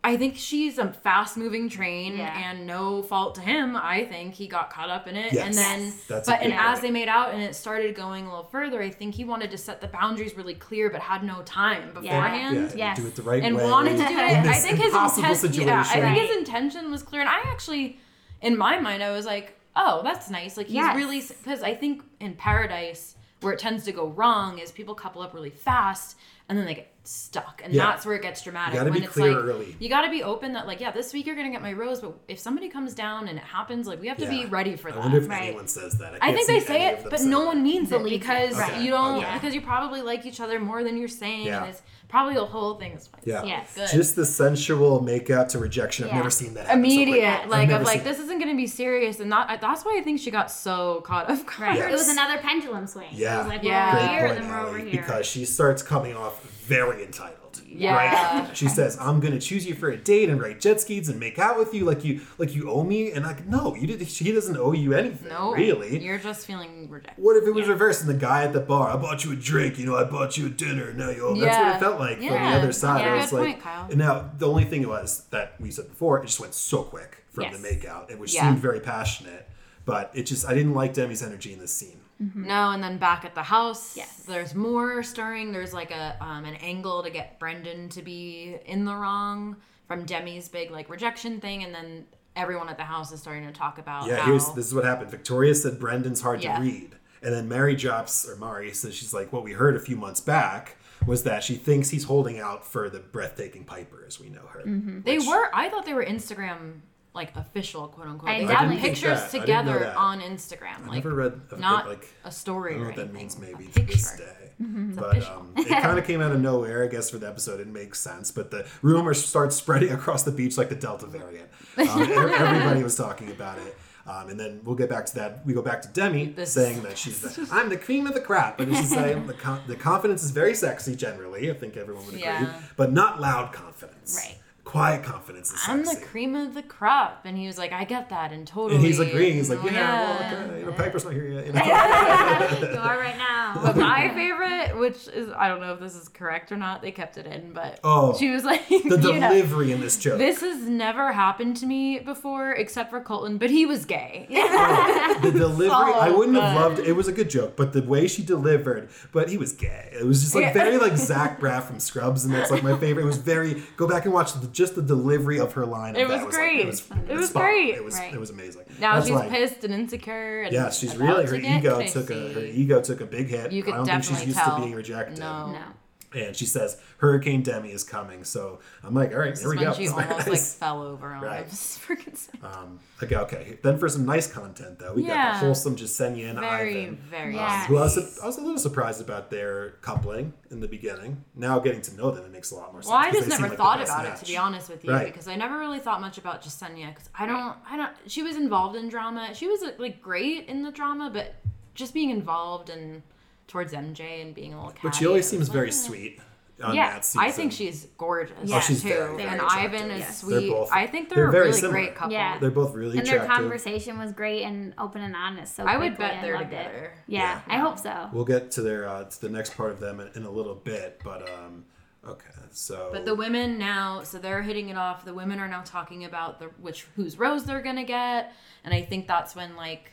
I think she's a fast-moving train, Yeah. and no fault to him. I think he got caught up in it, Yes. and then, That's but and good as they made out and it started going a little further, I think he wanted to set the boundaries really clear, but had no time Yeah. beforehand. Yeah, Yes. do it the right And way. wanted to do it. I think his impossible intent, yeah, I think his intention was clear. And I actually, in my mind, I was like, oh, that's nice. Like he's Yes. really because I think in Paradise where it tends to go wrong is people couple up really fast and then they get stuck, and Yeah. that's where it gets dramatic. You gotta when be it's clear like, early. You got to be open that like, yeah, this week you're gonna get my rose, but if somebody comes down and it happens, like we have to be ready for I that. wonder if Right. anyone says that. I can't think they say it, but no one means it Believes it. because Okay. you don't oh, Okay. because you probably like each other more than you're saying, Yeah. and it's probably the whole thing is fine. Yeah. Yes. Good. Just the sensual make out to rejection. I've Yeah. never seen that. happen so immediate like of like this isn't going to be serious and that that's why i think she got so caught off guard Right. Yes. It was another pendulum swing. Yeah. It was like Yeah. we're Great over here, point, then we're over here. because she starts coming off very entitled. Yeah. Right? She says, "I'm gonna choose you for a date and ride jet skis and make out with you like you like you owe me." And like, no, you did. She doesn't owe you anything. no really. you're just feeling rejected What if it was reversed and the guy at the bar, I bought you a drink, you know, I bought you a dinner, now you owe me. That's what it felt like from the other side. Yeah. It was Good like, point, Kyle. And now the only thing it was that we said before, it just went so quick from Yes. the makeout, which Yeah. seemed very passionate. But it just, I didn't like Demi's energy in this scene. No and then back at the house Yes. there's more stirring there's like a um, an angle to get brendan to be in the wrong from demi's big like rejection thing and then everyone at the house is starting to talk about Yeah, how here's this is what happened. Victoria said Brendan's hard Yeah. to read. And then Mary drops, or Mari says, she's like, what we heard a few months back was that she thinks he's holding out for the breathtaking Piper as we know her. They were. I thought they were Instagram like official, quote unquote. I they didn't pictures that. I didn't know together on Instagram. I like never read a, not like a story I don't know or what that anything. means maybe to this day. Mm-hmm. But um, it (laughs) kind of came out of nowhere, I guess, for the episode. It makes sense. But the rumors start spreading (laughs) across the beach like the Delta variant. Um, (laughs) everybody was talking about it. Um, and then we'll get back to that. We go back to Demi This- saying that she's the, I'm the cream of the crop. But she's saying the, con- the confidence is very sexy generally. I think everyone would agree. Yeah. But not loud confidence. Right. Quiet confidence is I'm the cream of the crop, and he was like, "I get that, and totally." and he's agreeing. He's like, Oh, yeah, well, okay, you know, Piper's not here yet. You (laughs) know? You are right now. (laughs) But my favorite, which is I don't know if this is correct or not, they kept it in, but Oh, she was like, (laughs) the you know, delivery in this joke. this has never happened to me before, except for Colton, but he was gay. Oh, the delivery I oh, wouldn't have good. loved it was a good joke, but the way she delivered, but he was gay. It was just like Yeah. very like Zach Braff from Scrubs, and that's like my favorite. It was very go back and watch the, just the delivery of her line. It of that was like, great. was, It was spot great. It was Right. it was amazing. Now That's she's why- pissed and insecure. And Yeah, she's really her ego took a her ego took a big hit. You could I don't think she's used tell. to being rejected. No. No. And she says Hurricane Demi is coming. So I'm like, all right, This here is we when go. she (laughs) It's very almost like fell over on Right. right. freaking sad. Um, okay, okay. Then for some nice content though, we got Yeah. the wholesome Jessenia and Very, Ivan. very Yeah. nice. Who I was, I was a little surprised about their coupling in the beginning. Now getting to know them, it makes a lot more sense. Well, I 'cause just never like thought best about it to be honest with you, Right. because I never really thought much about Jessenia because I don't, I don't. She was involved in drama. She was like great in the drama, but just being involved and towards MJ and being a little. Cat. But she always seems was very like, sweet on Yeah, that season. I think she's gorgeous. Oh, she's too. very, very and attractive. Ivan is Yes. They're sweet. both- I think they're, they're a very really similar. great couple. Yeah. They're both really And their conversation was great and open and honest. So I would bet they're loved it. together. Yeah, I hope so. We'll get to their uh, to the next part of them in, in a little bit, but um, okay. So But the women now, so they're hitting it off. The women are now talking about the which whose rose they're gonna get, and I think that's when like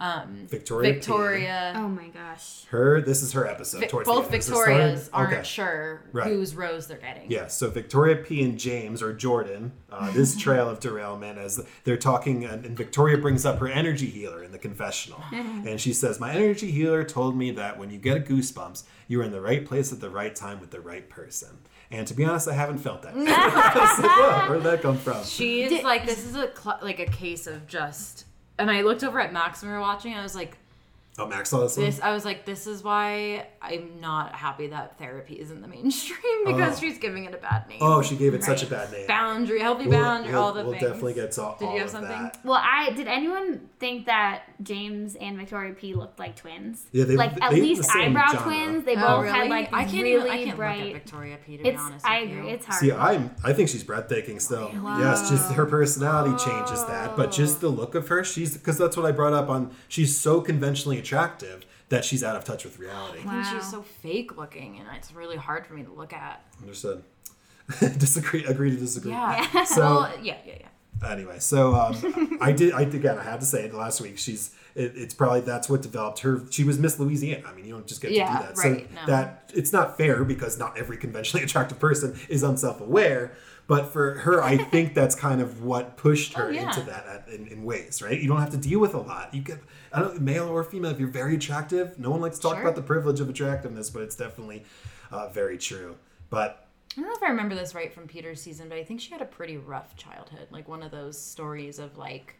um, Victoria P. Victoria, Oh my gosh. her this is her episode. Vi- towards both end. Is this the? Victorias aren't Okay. sure Right. whose rose they're getting. Yeah, so Victoria P and James or Jordan, uh, this (laughs) trail of derailment as they're talking, and, and Victoria brings up her energy healer in the confessional, (laughs) and she says, "My energy healer told me that when you get goosebumps, you're in the right place at the right time with the right person." And to be honest, I haven't felt that. (laughs) I like, "Whoa, Where'd that come from? She is like this is a cl- like a case of just. And I looked over at Max when we were watching. I was like, Oh, Max saw this one. this. I was like, this is why I'm not happy that therapy is in the mainstream (laughs) because Oh. she's giving it a bad name. Oh, she gave it such a bad name. boundary, healthy We'll- boundary, we'll- all the we'll things. definitely get to all, Did you have of something? that. Well, I did anyone think that James and Victoria P looked like twins? Yeah, they- like they at have least the same eyebrow genre. twins. They Oh, both really? had like I can't really even, I can't bright. look at Victoria P to be honest. I with agree. you. It's hard. See, I'm I think she's breathtaking still. Yes, just her personality changes that, but just the look of her, she's because that's what I brought up on. She's so conventionally attractive that she's out of touch with reality. I think Wow. she's so fake looking, and it's really hard for me to look at. Understood. (laughs) disagree. Agree to disagree. Yeah. (laughs) So- well, yeah, yeah, yeah. Anyway, so um, I did. I again, I had to say it last week. She's. It, it's probably that's what developed her. She was Miss Louisiana. I mean, you don't just get Yeah, to do that. right, so no. that it's not fair because not every conventionally (laughs) attractive person is unself-aware. But for her, I (laughs) think that's kind of what pushed her Oh, yeah. into that at, in, in ways, right? You don't have to deal with a lot. You get, I don't, male or female, if you're very attractive, no one likes to talk Sure. about the privilege of attractiveness, but it's definitely uh, very true. But I don't know if I remember this right from Peter's season, but I think she had a pretty rough childhood. Like one of those stories of like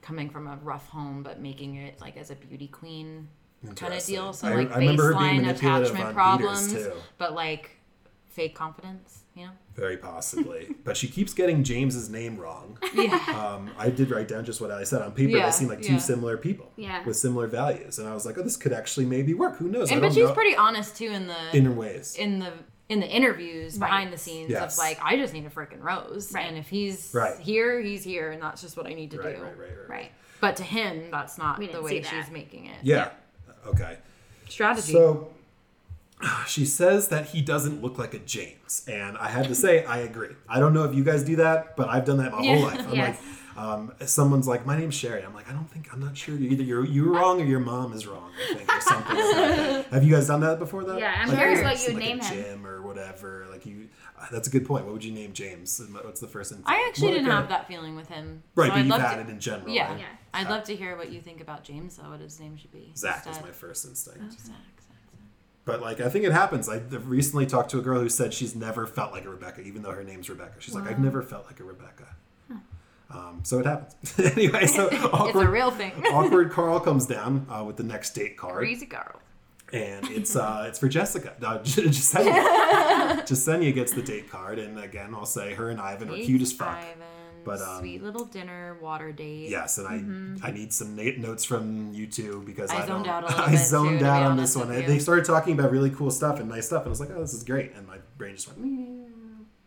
coming from a rough home but making it like as a beauty queen kind of deal. So I- like I remember baseline attachment problems, but like fake confidence. You know? Very possibly. (laughs) but she keeps getting James's name wrong. Yeah. Um, I did write down just what I said on paper. Yeah, they seem like two yeah. similar people Yeah. with similar values. And I was like, oh, this could actually maybe work. Who knows? I and don't but she's know. pretty honest too in the in her ways. in the in the interviews Right. behind the scenes Yes. of like I just need a freaking rose, Right. and if he's Right. here, he's here, and that's just what I need to right, do. right, right, right, right. But to him, that's not the way she's making it. Yeah. Okay. Strategy. So (sighs) she says that he doesn't look like a James. And I had to say, I agree. I don't know if you guys do that, but I've done that my Yeah. whole life. I'm (laughs) Yes. like, Um, someone's like, "My name's Sherry." I'm like, "I don't think I'm not sure. Either you're you're wrong or your mom is wrong." I think or something. like that. (laughs) Have you guys done that before? Though? Yeah, I'm Like, curious what you would like name a him. Jim or whatever. Like you. uh, That's a good point. What would you name James? What's the first? Instinct? I actually Well, didn't okay. have that feeling with him. Right, so but I'd you've had to, it in general. Yeah. right? Yeah. I'd love to hear what you think about James, though, what his name should be. Zach is instead. my first instinct. Oh, Zach, Zach, Zach. But like, I think it happens. I recently talked to a girl who said she's never felt like a Rebecca, even though her name's Rebecca. She's like, I've never felt like a Rebecca. Um, so it happens. (laughs) anyway, so awkward, (laughs) It's a real thing. (laughs) awkward Karl comes down uh, with the next date card, Crazy girl. and it's uh, it's for Jessica. Uh, Jessenia. Jessenia gets the date card, and again, I'll say her and Ivan are cute as fuck. Ivan, But, um, sweet little dinner water date. Yes, and I I need some na- notes from you two because Mm-hmm. I I, zoned out a little I zoned too, out on this one. They started talking about really cool stuff and nice stuff, and I was like, oh, this is great, and my brain just went. "Mm."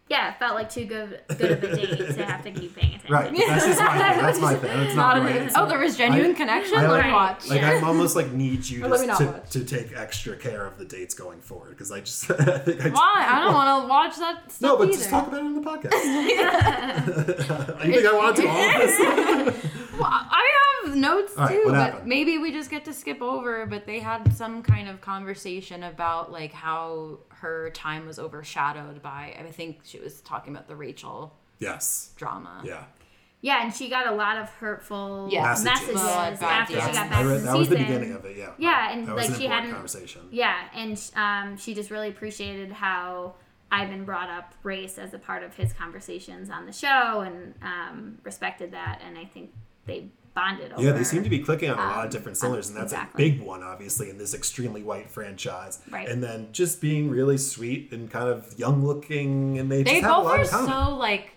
Yeah, it felt like too good good of a date to have to keep paying attention. Right, but that's just my thing. That's my thing. It's not, Not right. an- It's oh, not- there was genuine I- connection. I Let like- me watch. Like I'm almost like need you (laughs) Or to, to, to take extra care of the dates going forward because I just (laughs) I think I Why? I don't want to watch that stuff No, but either. just talk about it on the podcast. (laughs) you think I want to do all of this? Well, I have notes All right, too, what but happened? maybe we just get to skip over. But they had some kind of conversation about like how her time was overshadowed by. I think she was talking about the Rachael yes. drama. Yeah. Yeah, and she got a lot of hurtful Yeah. messages, Messages. Well, bad after she got back I read- from the that was the season. beginning of it. Yeah. Yeah, and, that was like, an she hadn't- conversation. Yeah, and um, she just really appreciated how Ivan brought up race as a part of his conversations on the show and um, respected that. And I think they bonded over. Yeah, they seem to be clicking on a lot um, of different cylinders, and that's exactly. a big one, obviously, in this extremely white franchise. Right. And then just being really sweet and kind of young looking, and they, They just have a both lot are so like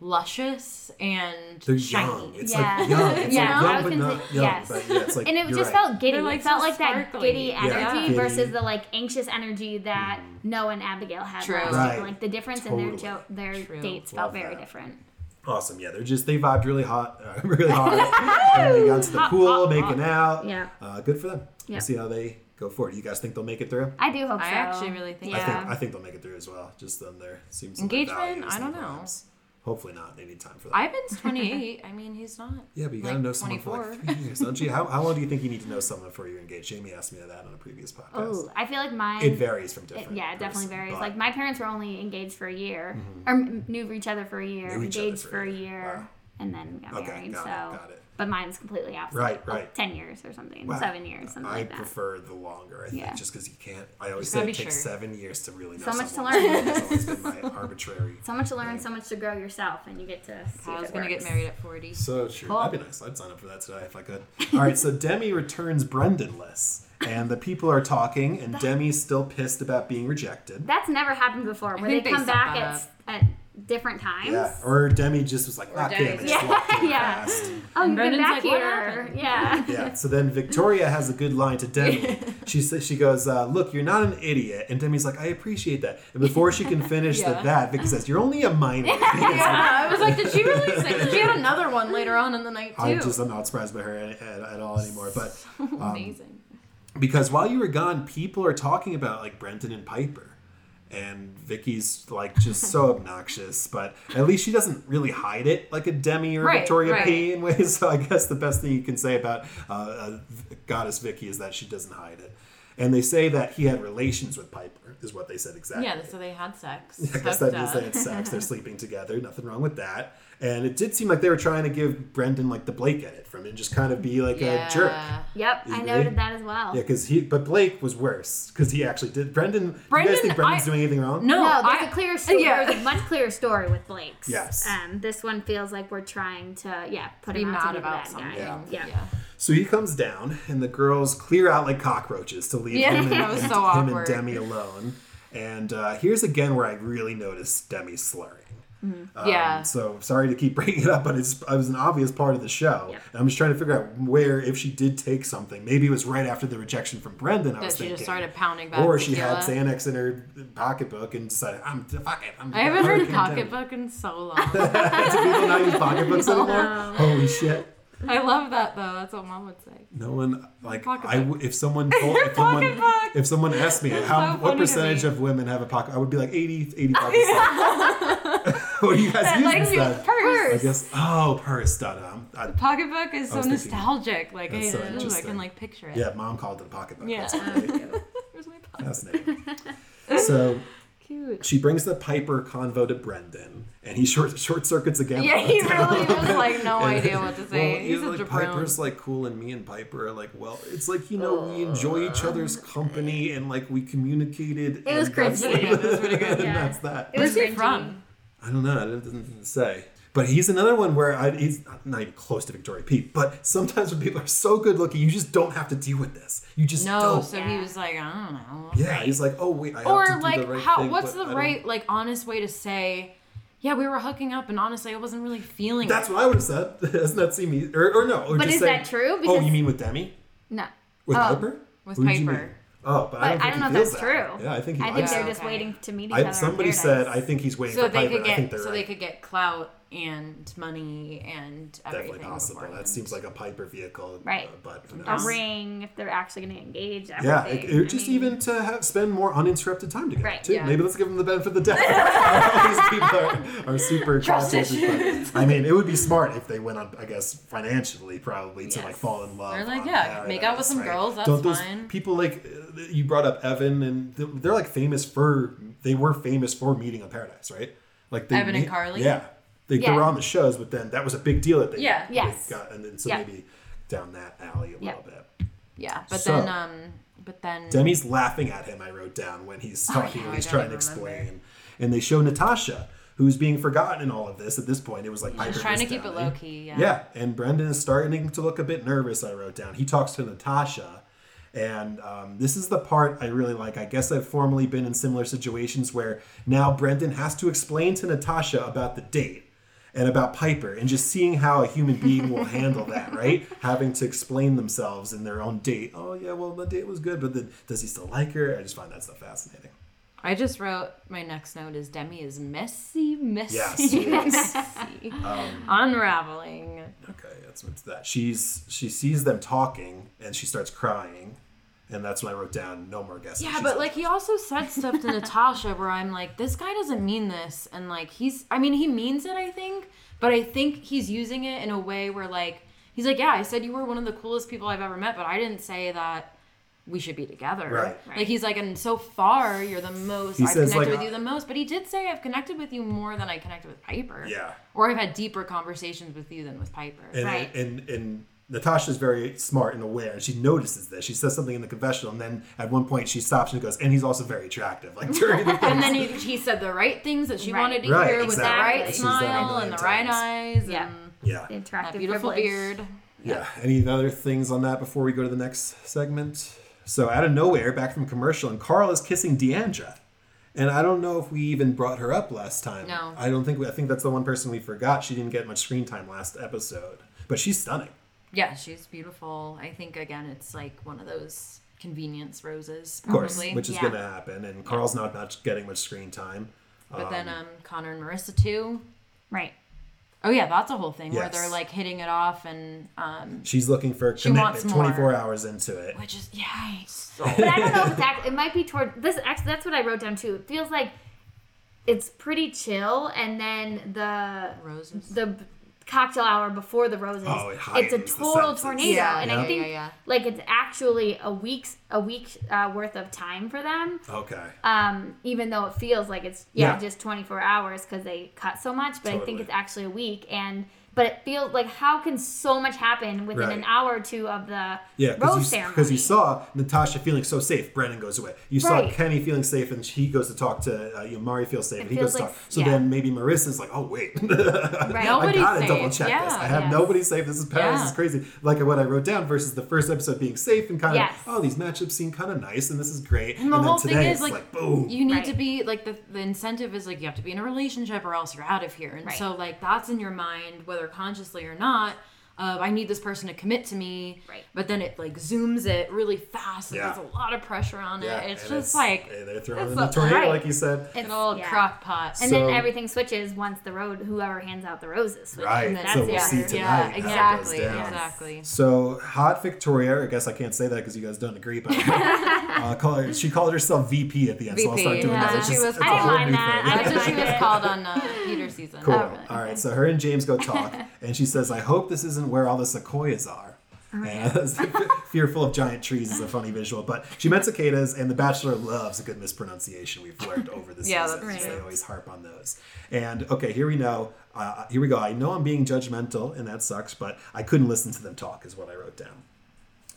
luscious and They're shiny. young. (laughs) It's Yeah. like young. It's Yeah, like young, but not say- young. yes. But yeah, it's like and it just right. felt giddy. Like, it felt so like that giddy Yeah, energy giddy. versus the like anxious energy that Noah and Abigail had True. last Right. Like the difference in their jo- their True. dates Love felt very that. different. Awesome. Yeah, they're just they vibed really hot, uh, (laughs) really (laughs) hard. and they got to the Hot, pool, hot, making out. Yeah. Uh, good for them. Yeah. We'll see how they go forward. You guys think they'll make it through? I do hope I so. actually really think I Yeah. think I think they'll make it through as well. Just on their seems Engagement? values I don't know. vibes. Hopefully not. They need time for that. Ivan's 28. I mean, he's not. yeah, but you gotta like know someone for like three years, (laughs) don't you? How, how long do you think you need to know someone before you're engaged? Jamie asked me that on a previous podcast. Oh, I feel like mine. it varies from it- different. yeah, it definitely varies. but- Like my parents were only engaged for a year, mm-hmm. or m- knew each other for a year, Knew each other engaged for a year. year, Wow. and then got Okay, married. got it, so, got it. But mine's completely opposite. Right, Like, right. Ten years or something, Wow. seven years, something I like that. I prefer the longer. I think Yeah. just because you can't. I always say it takes sure. seven years to really know. So much to someone. learn. It's always been my (laughs) arbitrary. so much to learn, so much to grow yourself, and you get to see I was gonna get married at 40. So true. Cool. That'd be nice. I'd sign up for that today if I could. All right. So Demi returns Brendanless, and the people are talking, and Demi's still pissed about being rejected. That's never happened before. Where they they come back that at, at different times. Yeah. Or Demi just was like, Or "Not Demi him." and was- just walked (laughs) in Yeah. Oh, And you've been back like, here. Yeah. Yeah. So then Victoria has a good line to Demi. (laughs) She says, she goes, uh, "Look, you're not an idiot." And Demi's like, "I appreciate that." And before she can finish the (laughs) that, Vicky says, "You're only a minor." Yeah, I was like, did she really say? She had another one later on in the night too. I'm just I'm not surprised by her at, at, at all anymore. But um, Amazing. because while you were gone, people are talking about like Brenton and Piper. And Vicky's like just so (laughs) obnoxious, but at least she doesn't really hide it like a Demi or Right, Victoria right. P in ways. So I guess the best thing you can say about uh, uh, Goddess Vicky is that she doesn't hide it. And they say that he had relations with Piper, is what they said exactly. Yeah, so they had sex. (laughs) I guess that means they had sex. They're sleeping together. Nothing wrong with that. And it did seem like they were trying to give Brendan like the Blake edit from it and just kind of be like a jerk. Yep, I agree? noted that as well. Yeah, because he, but Blake was worse because he actually did. Brendan, you guys Brendan, think Brendan's I- doing anything wrong? No, No, there's I, a clear (laughs) story. yeah. There's a much clearer story with Blake's. Yes. Um, this one feels like we're trying to, yeah, put be him out mad to be about bad something. guy. Yeah. Yeah. yeah. So he comes down, and the girls clear out like cockroaches to leave Yeah, him, (laughs) and, and- so him and. Demi alone. And uh, here's again where I really noticed Demi slurring. Um, Yeah. So sorry to keep (laughs) bringing it up, but it's it was an obvious part of the show. Yep. And I'm just trying to figure out where, if she did take something, maybe it was right after the rejection from Brendan. I That was she thinking, just started pounding back. or she had. Xanax in her pocketbook and decided, I'm fuck it. I'm I haven't heard of (laughs) Hurricane Demi." pocketbook in so (laughs) long. Do people not use pocketbooks anymore? Holy shit. I love that though. That's what mom would say. No one like. I w- if someone told, if someone if someone asked me how what percentage of women have a pocket I would be like 80 85 percent what do you guys use like instead? purse. I guess. Oh, purse. Da, da. I- Pocketbook is so was thinking- nostalgic. Like I, so ooh, I can like picture it. yeah, mom called it a pocketbook. Yeah. That's (laughs) great. Where's my pocket? Fascinating. (laughs) So Cute. she brings the Piper convo to Brendan, and he short short circuits again. Yeah, (laughs) he really little has like no And- idea what to say. Well, He's you like a. Piper's like cool, and me and Piper are like, well, it's like you know we enjoy each other's company, and like we communicated. It was and that's- cringy. It was pretty good. and Yeah. that's that. It was Where's he from? I don't know. It doesn't say. But he's another one where I, he's not even close to Victoria Peak. But sometimes when people are so good looking, you just don't have to deal with this. You just No, don't. so he was like, I don't know. yeah, he's like, oh wait, I have to Or do like, the right how? thing, what's the right, like, honest way to say? Yeah, we were hooking up, and honestly, I wasn't really feeling. That's it. what I would have said. (laughs) Doesn't that seem easy? Or, or no? Or But just is say- that true? oh, Because- you mean with Demi? No. With Oh. Piper? With Who did you Piper. Mean? Oh, but, But I don't, I don't know if that's that. true. Yeah, I think he I think they're it. just Okay. waiting to meet each I, other. in somebody Paradise. said I think he's waiting So for they Piper. could I think get, they're so right. they could get clout and money and everything. Definitely possible. That seems like a Piper vehicle. Right. uh, but who a ring if they're actually going to engage. Yeah, it, it just mean, even to have spend more uninterrupted time together Right, too. yeah. Maybe let's give them the benefit of the doubt. (laughs) (laughs) These people are, are super Trust I mean, it would be smart if they went on, I guess, financially probably to Yes. like fall in love. Or, like, on yeah, make out with some right? girls, that's Don't those fine. people like uh, you brought up Evan and they're like famous for they were famous for meeting on Paradise, right? Like they Evan and Carly? Yeah. They, they were on the shows, but then that was a big deal that they, Yeah. they Yes. got, and then so Yeah. maybe down that alley a Yeah. little bit. Yeah, but So- then, um, but then. Demi's laughing at him. I wrote down when he's talking, yeah, when he's don't trying to even remember. explain, and they show Natasha, who's being forgotten in all of this. At this point, it was like Piper trying to keep down, it low key. Yeah. Yeah, and Brendan is starting to look a bit nervous. I wrote down. He talks to Natasha, and um, this is the part I really like. I guess I've formerly been in similar situations where now Brendan has to explain to Natasha about the date and about Piper, and just seeing how a human being will handle that, right? (laughs) Having to explain themselves in their own date. Oh yeah, well the date was good, but then does he still like her? I just find that stuff fascinating. I just wrote my next note is Demi is messy, messy, Yes, yes. messy, (laughs) Um, unraveling. Okay, that's what's that. She's she sees them talking and she starts crying, and that's when I wrote down no more guessing. Yeah, She but says- like he also said stuff to (laughs) Natasha where I'm like, this guy doesn't mean this, and like he's, I mean, he means it, I think, but I think he's using it in a way where like he's like, yeah, I said you were one of the coolest people I've ever met, but I didn't say that we should be together. Right. Like he's like, and so far you're the most He I've says, connected like, with you the most, but he did say I've connected with you more than I connected with Piper. Yeah. Or I've had deeper conversations with you than with Piper. and, Right. and and Natasha's very smart and aware, and she notices this. She says something in the confessional, and then at one point she stops and goes, "And he's also very attractive." Like (laughs) during the And then he, he said the right things that she Right. wanted to Right, hear with the right She's done it a smile and the right eyes Yeah. and yeah, The attractive beautiful privilege. beard. yeah. Any other things on that before we go to the next segment? So out of nowhere, back from commercial, and Karl is kissing Deandra. And I don't know if we even brought her up last time. No. I don't think we, I think that's the one person we forgot. She didn't get much screen time last episode, but she's stunning. Yeah, she's beautiful. I think again, it's like one of those convenience roses, Of course, which is Yeah. going to happen. And Karl's not much getting much screen time. but then um, Connor and Maurissa too. Right. Oh yeah, that's a whole thing where they're like hitting it off and um, She's looking for She wants commitment more. 24 hours into it. which is yeah, so But I don't know if it's (laughs) act- it might be toward this. Actually, that's what I wrote down too. It feels like it's pretty chill, and then the roses. the b- cocktail hour before the roses. Oh, it it's a total tornado, Yeah, and yeah, I think yeah, yeah. like it's actually a week's a week uh, worth of time for them. Okay. Um, even though it feels like it's yeah, Yeah. just 24 hours because they cut so much, but I think it's actually a week and. But it feels like how can so much happen within Right. an hour or two of the Yeah, rose because you, ceremony? 'cause you saw Natasha feeling so safe, Brandon goes away. You saw Right. Kenny feeling safe, and he goes to talk to uh, you know, Mari feels safe, and he feels goes to talk. So yeah. then maybe Maurissa's like, oh wait, (laughs) I Nobody's gotta safe. double check this. I have yes. nobody safe. This is Paris. This is crazy. Like what I wrote down versus the first episode being safe and kind of oh these matchups seem kind of nice and this is great. And the then whole today thing it's is like, like boom. you need Right. to be like the the incentive is like you have to be in a relationship or else you're out of here. And Right. so like that's in your mind whether consciously or not of I need this person to commit to me. Right. But then it like zooms it really fast and Yeah. there's a lot of pressure on it. It's and just like they're throwing it's in the tornado, right. like you said. It's an old yeah. crock pot. And So- then everything switches once the road, whoever hands out the roses. Switches. Right. And then- so we'll yeah. see tonight. yeah, exactly, down. exactly. So hot Victoria, I guess I can't say that because you guys don't agree, but (laughs) uh, call her, she called herself VP at the end, so I'll start VP, doing yeah. that. That's It's what she just- was it's a I didn't whole mind new that. thing. That's what she was (laughs) called on uh, Peter season. Cool. Oh. All right. So her and James go talk, (laughs) and she says, "I hope this isn't where all the sequoias are." And (laughs) fearful of giant trees is a funny visual, but she meant cicadas, and The Bachelor loves a good mispronunciation. We've learned over the (laughs) Yeah, seasons; that's they always harp on those. And okay, here we know. Uh, here we go. I know I'm being judgmental, and that sucks, but I couldn't listen to them talk, is what I wrote down.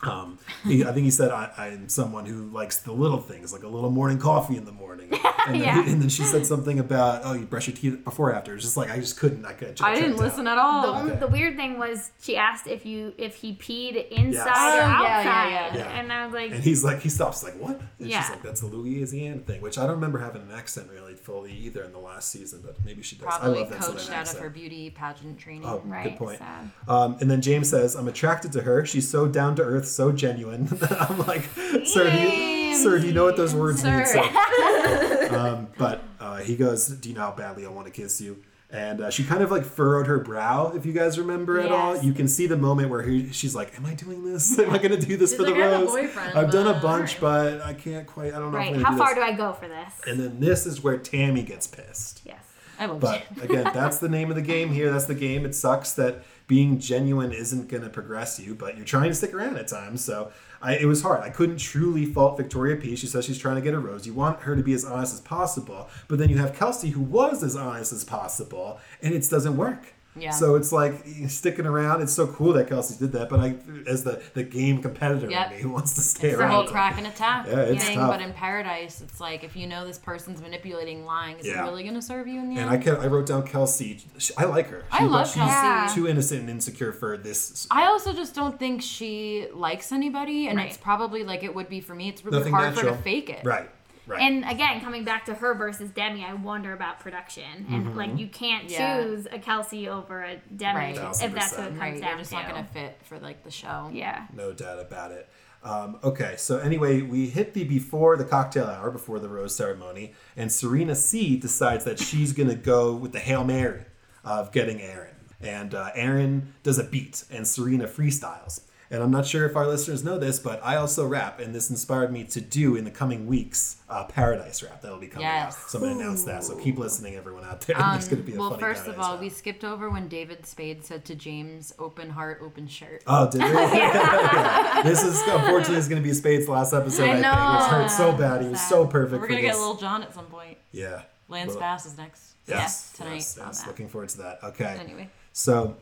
Um, he, I think he said I, I'm someone who likes the little things, like a little morning coffee in the morning. (laughs) And then, Yeah. and then she said something about, oh, you brush your teeth before or after. It's just like I just couldn't. I could. I didn't listen at The, all. only, Okay. the weird thing was she asked if you if he peed inside Yes. or Oh, outside, yeah, yeah, yeah. Yeah. and I was like, And he's like, he stops, like, what? And Yeah. she's like, that's the Louisiana thing, which I don't remember having an accent really fully either in the last season, but maybe she does. I Probably love that coached Southern out of her beauty pageant training. Oh, Right, good point. sad. Um, and then James says, "I'm attracted to her. She's so down to earth, so genuine." (laughs) I'm like, "Sir, do you, sir, do you know what those words mean?" Sir. Sir? (laughs) um, but uh, he goes, "Do you know how badly I want to kiss you?" And uh, she kind of like furrowed her brow, if you guys remember at all. You can see the moment where he, she's like, "Am I doing this? Am I going to do this She's for the like, "I have a rose? I've done a bunch, but I can't quite. I don't know. right, how do far this. do I go for this? And then this is where Tammy gets pissed. yes. I love But again, that's the name of the game here. That's the game. It sucks that being genuine isn't going to progress you, but you're trying to stick around at times. So I, it was hard. I couldn't truly fault Victoria P. She says she's trying to get a rose. You want her to be as honest as possible, but then you have Kelsey who was as honest as possible, and it doesn't work. Yeah. So it's like sticking around. It's so cool that Kelsey did that, but I, as the the game competitor Yep. in me (laughs) wants to stay It's the whole crack and attack Yeah, it's thing, tough. but in paradise, it's like if you know this person's manipulating, lying, is Yeah. it really going to serve you in the And end? I kept, I wrote down Kelsey. She, I like her. I love she's Kelsey. Too innocent and insecure for this I also just don't think she likes anybody, and Right. it's probably like it would be for me. It's really Nothing hard for her to fake it. Right. Right. And again, coming back to her versus Demi, I wonder about production. And Mm-hmm. like, you can't Yeah. choose a Kelsey over a Demi Right. if that's what it comes Right, down they're just to. not going to fit for like the show. yeah. no doubt about it. Um, okay, so anyway, we hit the before the cocktail hour, before the rose ceremony, and Serena C decides that she's going to go with the Hail Mary of getting Aaron. And uh, Aaron does a beat, and Serena freestyles. And I'm not sure if our listeners know this, but I also rap, and this inspired me to do in the coming weeks uh, Paradise rap that'll be coming Yes. out. So I'm going to announce that. So keep listening, everyone out there. (laughs) There's going to be a Um, Well, funny first of all, rap. we skipped over when David Spade said to James, "Open heart, open shirt." Oh, did we? (laughs) (laughs) Yeah. This is unfortunately is going to be Spade's last episode. I, I think, which hurt so bad. He was Sad. so perfect. We're gonna get this. Little John at some point. Yeah. Lance Little- Bass is next. Yes. tonight Yes, yes. Looking forward to that. Okay. Anyway, So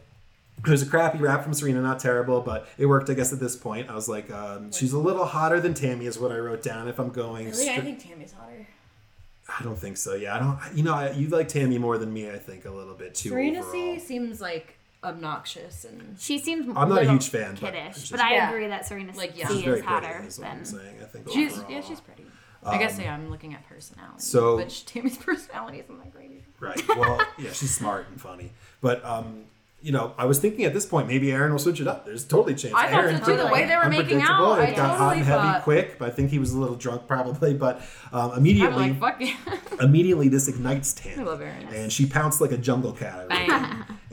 there's a crappy rap from Serena, not terrible, but it worked, I guess, at this point. I was like, um, she's a little hotter than Tammy, is what I wrote down. If I'm going, stri- I think Tammy's hotter. I don't think so. Yeah, I don't. You know, I, you like Tammy more than me. I think a little bit too. Serena. C seems like obnoxious and She seems I'm not a huge fan, but kiddish, but, just- I Yeah. agree that Serena Like, yeah. C very is hotter Is what than. I'm saying. I think she's overall. yeah she's pretty. I guess yeah, I'm looking at personality. so- which Tammy's (laughs) personality isn't that great. either. Right. Well, yeah, she's smart and funny. But um, you know, I was thinking at this point maybe Aaron will switch it up. There's totally a chance. I thought Aaron so too. The way they were making out, it I got hot and heavy thought- quick. But I think he was a little drunk (laughs) probably. But um, I'm immediately, like (laughs) immediately this ignites Tammy. I love Aaron. And she pounced like a jungle cat.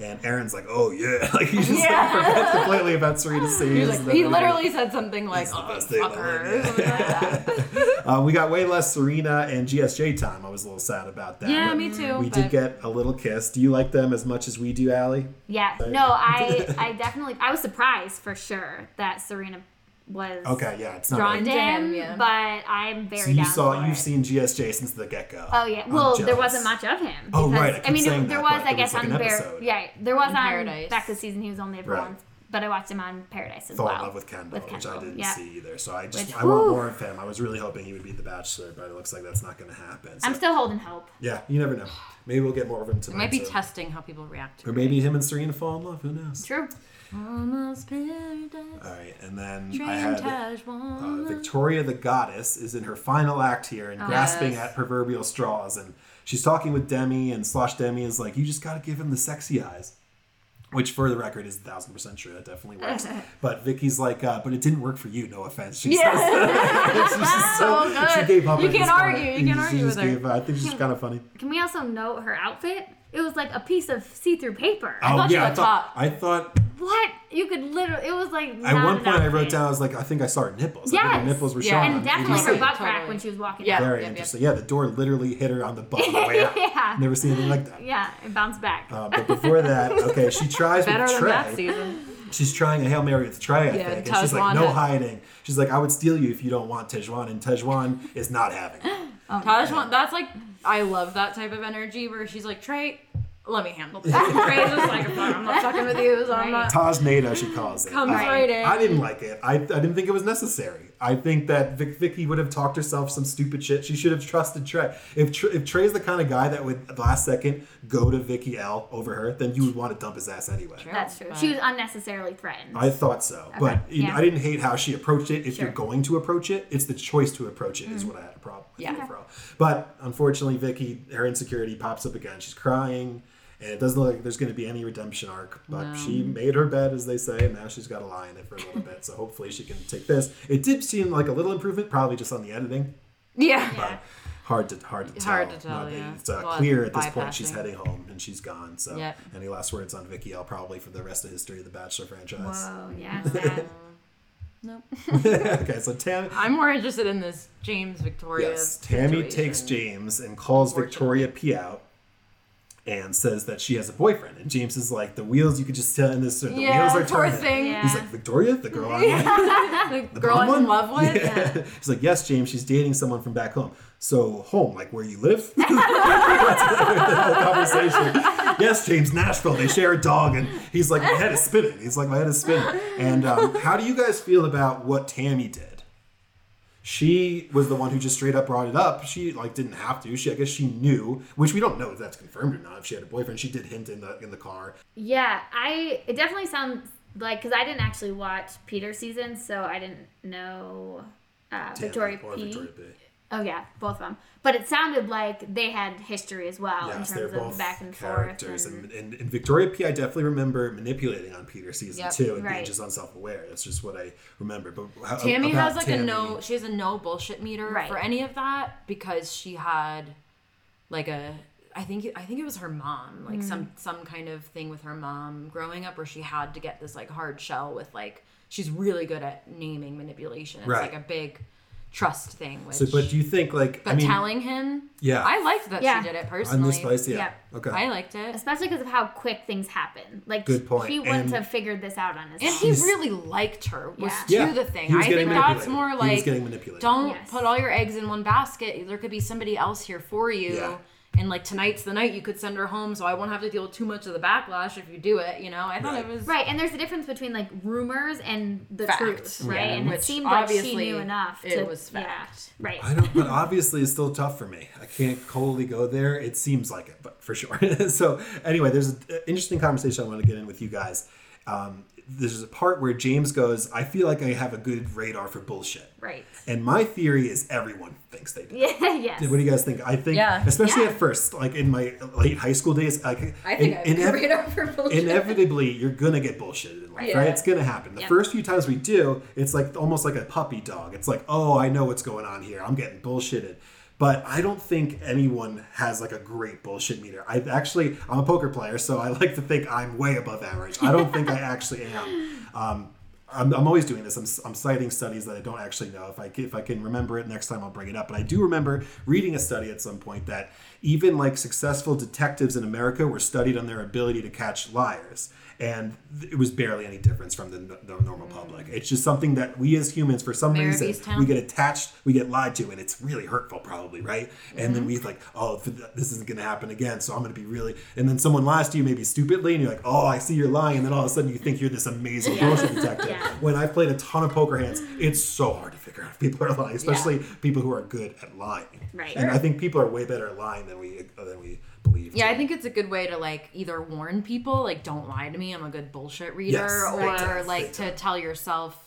I wrote Bang. down. And Aaron's like, "Oh yeah!" (laughs) Like he just Yeah. like, forgets completely about Serena (laughs) C. He, like, he everything. literally said something like, "Oh best thing fuck her," world, like that. (laughs) Uh, we got way less Serena and GSJ time. I was a little sad about that. Yeah, but me too, We but- did get a little kiss. Do you like them as much as we do, Allie? Yeah, Right. no, I I definitely I was surprised for sure that Serena was Okay, yeah, it's not. drawn really- to him, him, yeah. but I'm very So you down saw, for you've it. seen GSJ since the get go. Oh yeah. Well, there wasn't much of him. Oh, right, I I mean, there that, was, I there guess, was, like, on an Bear. episode. Yeah, there was In on Paradise. back this season. He was only there for Right. once, but I watched him on Paradise as Fall well. in love with Kendall, which I didn't yeah. see either. So I just Which- I want more of him. I was really hoping he would be the Bachelor, but it looks like that's not going to happen. So, I'm still holding hope. yeah, you never know. Maybe we'll get more of him It tonight. might be so- testing how people react to Or maybe him and Serena fall in love. Who knows? True. Almost paradise. All right, and then I had uh. Victoria the goddess is in her final act here and grasping Yes. at proverbial straws, and she's talking with Demi, and Slosh Demi is like, "You just got to give him the sexy eyes." Which, for the record, is a thousand percent true. That definitely works. (laughs) but Vicky's like, uh, but it didn't work for you. No offense. She Yeah. says (laughs) She's (laughs) So good. She gave up. You can't this point. argue. You can't argue with her. gave- I think she's kind of funny. Can we also note her outfit? It was like a piece of see-through paper. Oh thought she yeah, I thought. top. I thought What? You could literally. It was like. at one point I wrote outfit. down. I was like, I think I saw her nipples. I think Yes. her nipples were showing. Yeah. showing. And definitely her ABC. butt crack Totally. when she was walking. Yeah. out. Very Yep, yep. interesting. Yeah, the door literally hit her on the butt on the way out. Yeah. Never seen anything like that. Yeah, it bounced back. Uh, but before that, okay, she (laughs) tries Better with than that season. She's trying a Hail Mary with Tre, I Yeah, think. And she's like, no had- hiding. She's like, I would steal you if you don't want Tahzjuan. And Tahzjuan is not having it. (gasps) Oh Tahzjuan, that's like I love that type of energy where she's like Tre, let me handle this. (laughs) Tre's just like I'm not fucking with you, so I'm not. Taj Nado, she calls it. Comes I, right in. I didn't like it. I, I didn't think it was necessary. I think that Vic, Vicky would have talked herself some stupid shit. She should have trusted Tre. If Tr- if Tre's the kind of guy that would last second go to Vicky L over her, then you would want to dump his ass anyway. That's true. But- She was unnecessarily threatened. I thought so, but you know. I didn't hate how she approached it. If Sure. you're going to approach it, it's the choice to approach it is mm. what I had a problem with Yeah. overall. But unfortunately, Vicky, her insecurity pops up again. She's crying, and it doesn't look like there's going to be any redemption arc. But she made her bed, as they say, and now she's got to lie in it for a little bit. So hopefully, she can take this. It did seem like a little improvement, probably just on the editing. Yeah. Yeah. Hard to hard to tell. Hard to tell, Not- yeah. It's uh, Well, clear at this point she's heading home and she's gone. So, Yep. any last words on Vicky I'll Probably for the rest of history of the Bachelor franchise. Whoa, yeah, (laughs) sad. Nope. okay, so Tammy. (laughs) I'm more interested in this James Victoria. Yes, Tammy situation. takes James and calls Victoria P out and says that she has a boyfriend. And James is like, the wheels, you could just tell in this, the Yeah, wheels are turning. thing. Yeah. He's like, Victoria, the girl I'm with? (laughs) The girl I'm in one?" love with. Yeah. (laughs) He's like, yes, James, she's dating someone from back home. So, home, like where you live? (laughs) That's the conversation. Yes, James, Nashville, they share a dog. And he's like, my head is spinning. He's like, my head is spinning. And um, how do you guys feel about what Tammy did? She was the one who just straight up brought it up. She like didn't have to. She I guess she knew, which we don't know if that's confirmed or not. If she had a boyfriend, she did hint in the in the car. Yeah, I. It definitely sounds like because I didn't actually watch Peter season, so I didn't know uh, Victoria P. Victoria P. Oh yeah, both of them. But it sounded like they had history as well Yes, in they're terms both of back and characters, forth. and, and, and Victoria P. I definitely remember manipulating on Peter season Yep. two and being just unself-aware. That's just what I remember. But how, Tammy about has like Tammy, a no. She has a no bullshit meter Right. for any of that because she had like a. I think I think it was her mom, like some Mm. some kind of thing with her mom growing up where she had to get this like hard shell with like she's really good at naming manipulation. It's Right. like a big trust thing. Which, So, but do you think like but I mean, telling him, Yeah. I liked that Yeah. she did it on personally. this place, yeah, Yeah. okay, I liked it, Especially because of how quick things happen. Like Good point. he wouldn't And- have figured this out on his and own. he really liked her. Was Yeah. to Yeah. the thing. He was I think that's manipulated. more He was like getting manipulated. don't Yes. put all your eggs in one basket. There could be somebody else here for you. Yeah. And like tonight's the night you could send her home, so I won't have to deal with too much of the backlash if you do it. You know, I thought Right. it was Right, and there's a difference between like rumors and the Fact. truth, right? Yeah. And Which it seemed like she knew enough. it to, was fact. Yeah, right. I don't, but obviously it's still tough for me. I can't totally go there. It seems like it, but for sure. (laughs) so anyway, there's an interesting conversation I want to get in with you guys. Um, there's a part where James goes, "I feel like I have a good radar for bullshit," Right. and my theory is everyone thinks they do. Yeah. (laughs) Yes. What do you guys think? I think, Yeah. especially Yeah. at first, like in my late high school days, like I think in- I have inev- a radar for bullshit. inevitably you're gonna get bullshitted in life, Yeah. right? It's gonna happen. The Yep. first few times we do, it's like almost like a puppy dog. It's like, oh, I know what's going on here. I'm getting bullshitted. But I don't think anyone has like a great bullshit meter. I actually, I'm a poker player, so I like to think I'm way above average. I don't think I (laughs) actually am. Um, I'm, I'm always doing this. I'm, I'm citing studies that I don't actually know. If I if I can remember it next time, I'll bring it up. But I do remember reading a study at some point that even like successful detectives in America were studied on their ability to catch liars, and it was barely any difference from the, the normal public. It's just something that we as humans, for some Mayor reason, we get attached, we get lied to, and it's really hurtful, probably, right? And Mm-hmm. then we like, oh, this isn't going to happen again, so I'm going to be really. And then someone lies to you, maybe stupidly, and you're like, oh, I see you're lying, and then all of a sudden you think you're this amazing bullshit detective. (laughs) Yeah. When I've played a ton of poker hands, it's so hard to figure out if people are lying, especially people who are good at lying. Right. And I think people are way better at lying than we than we believe. Yeah, I think it's a good way to like either warn people, like don't lie to me, I'm a good bullshit reader, Yes, or time, like to tell yourself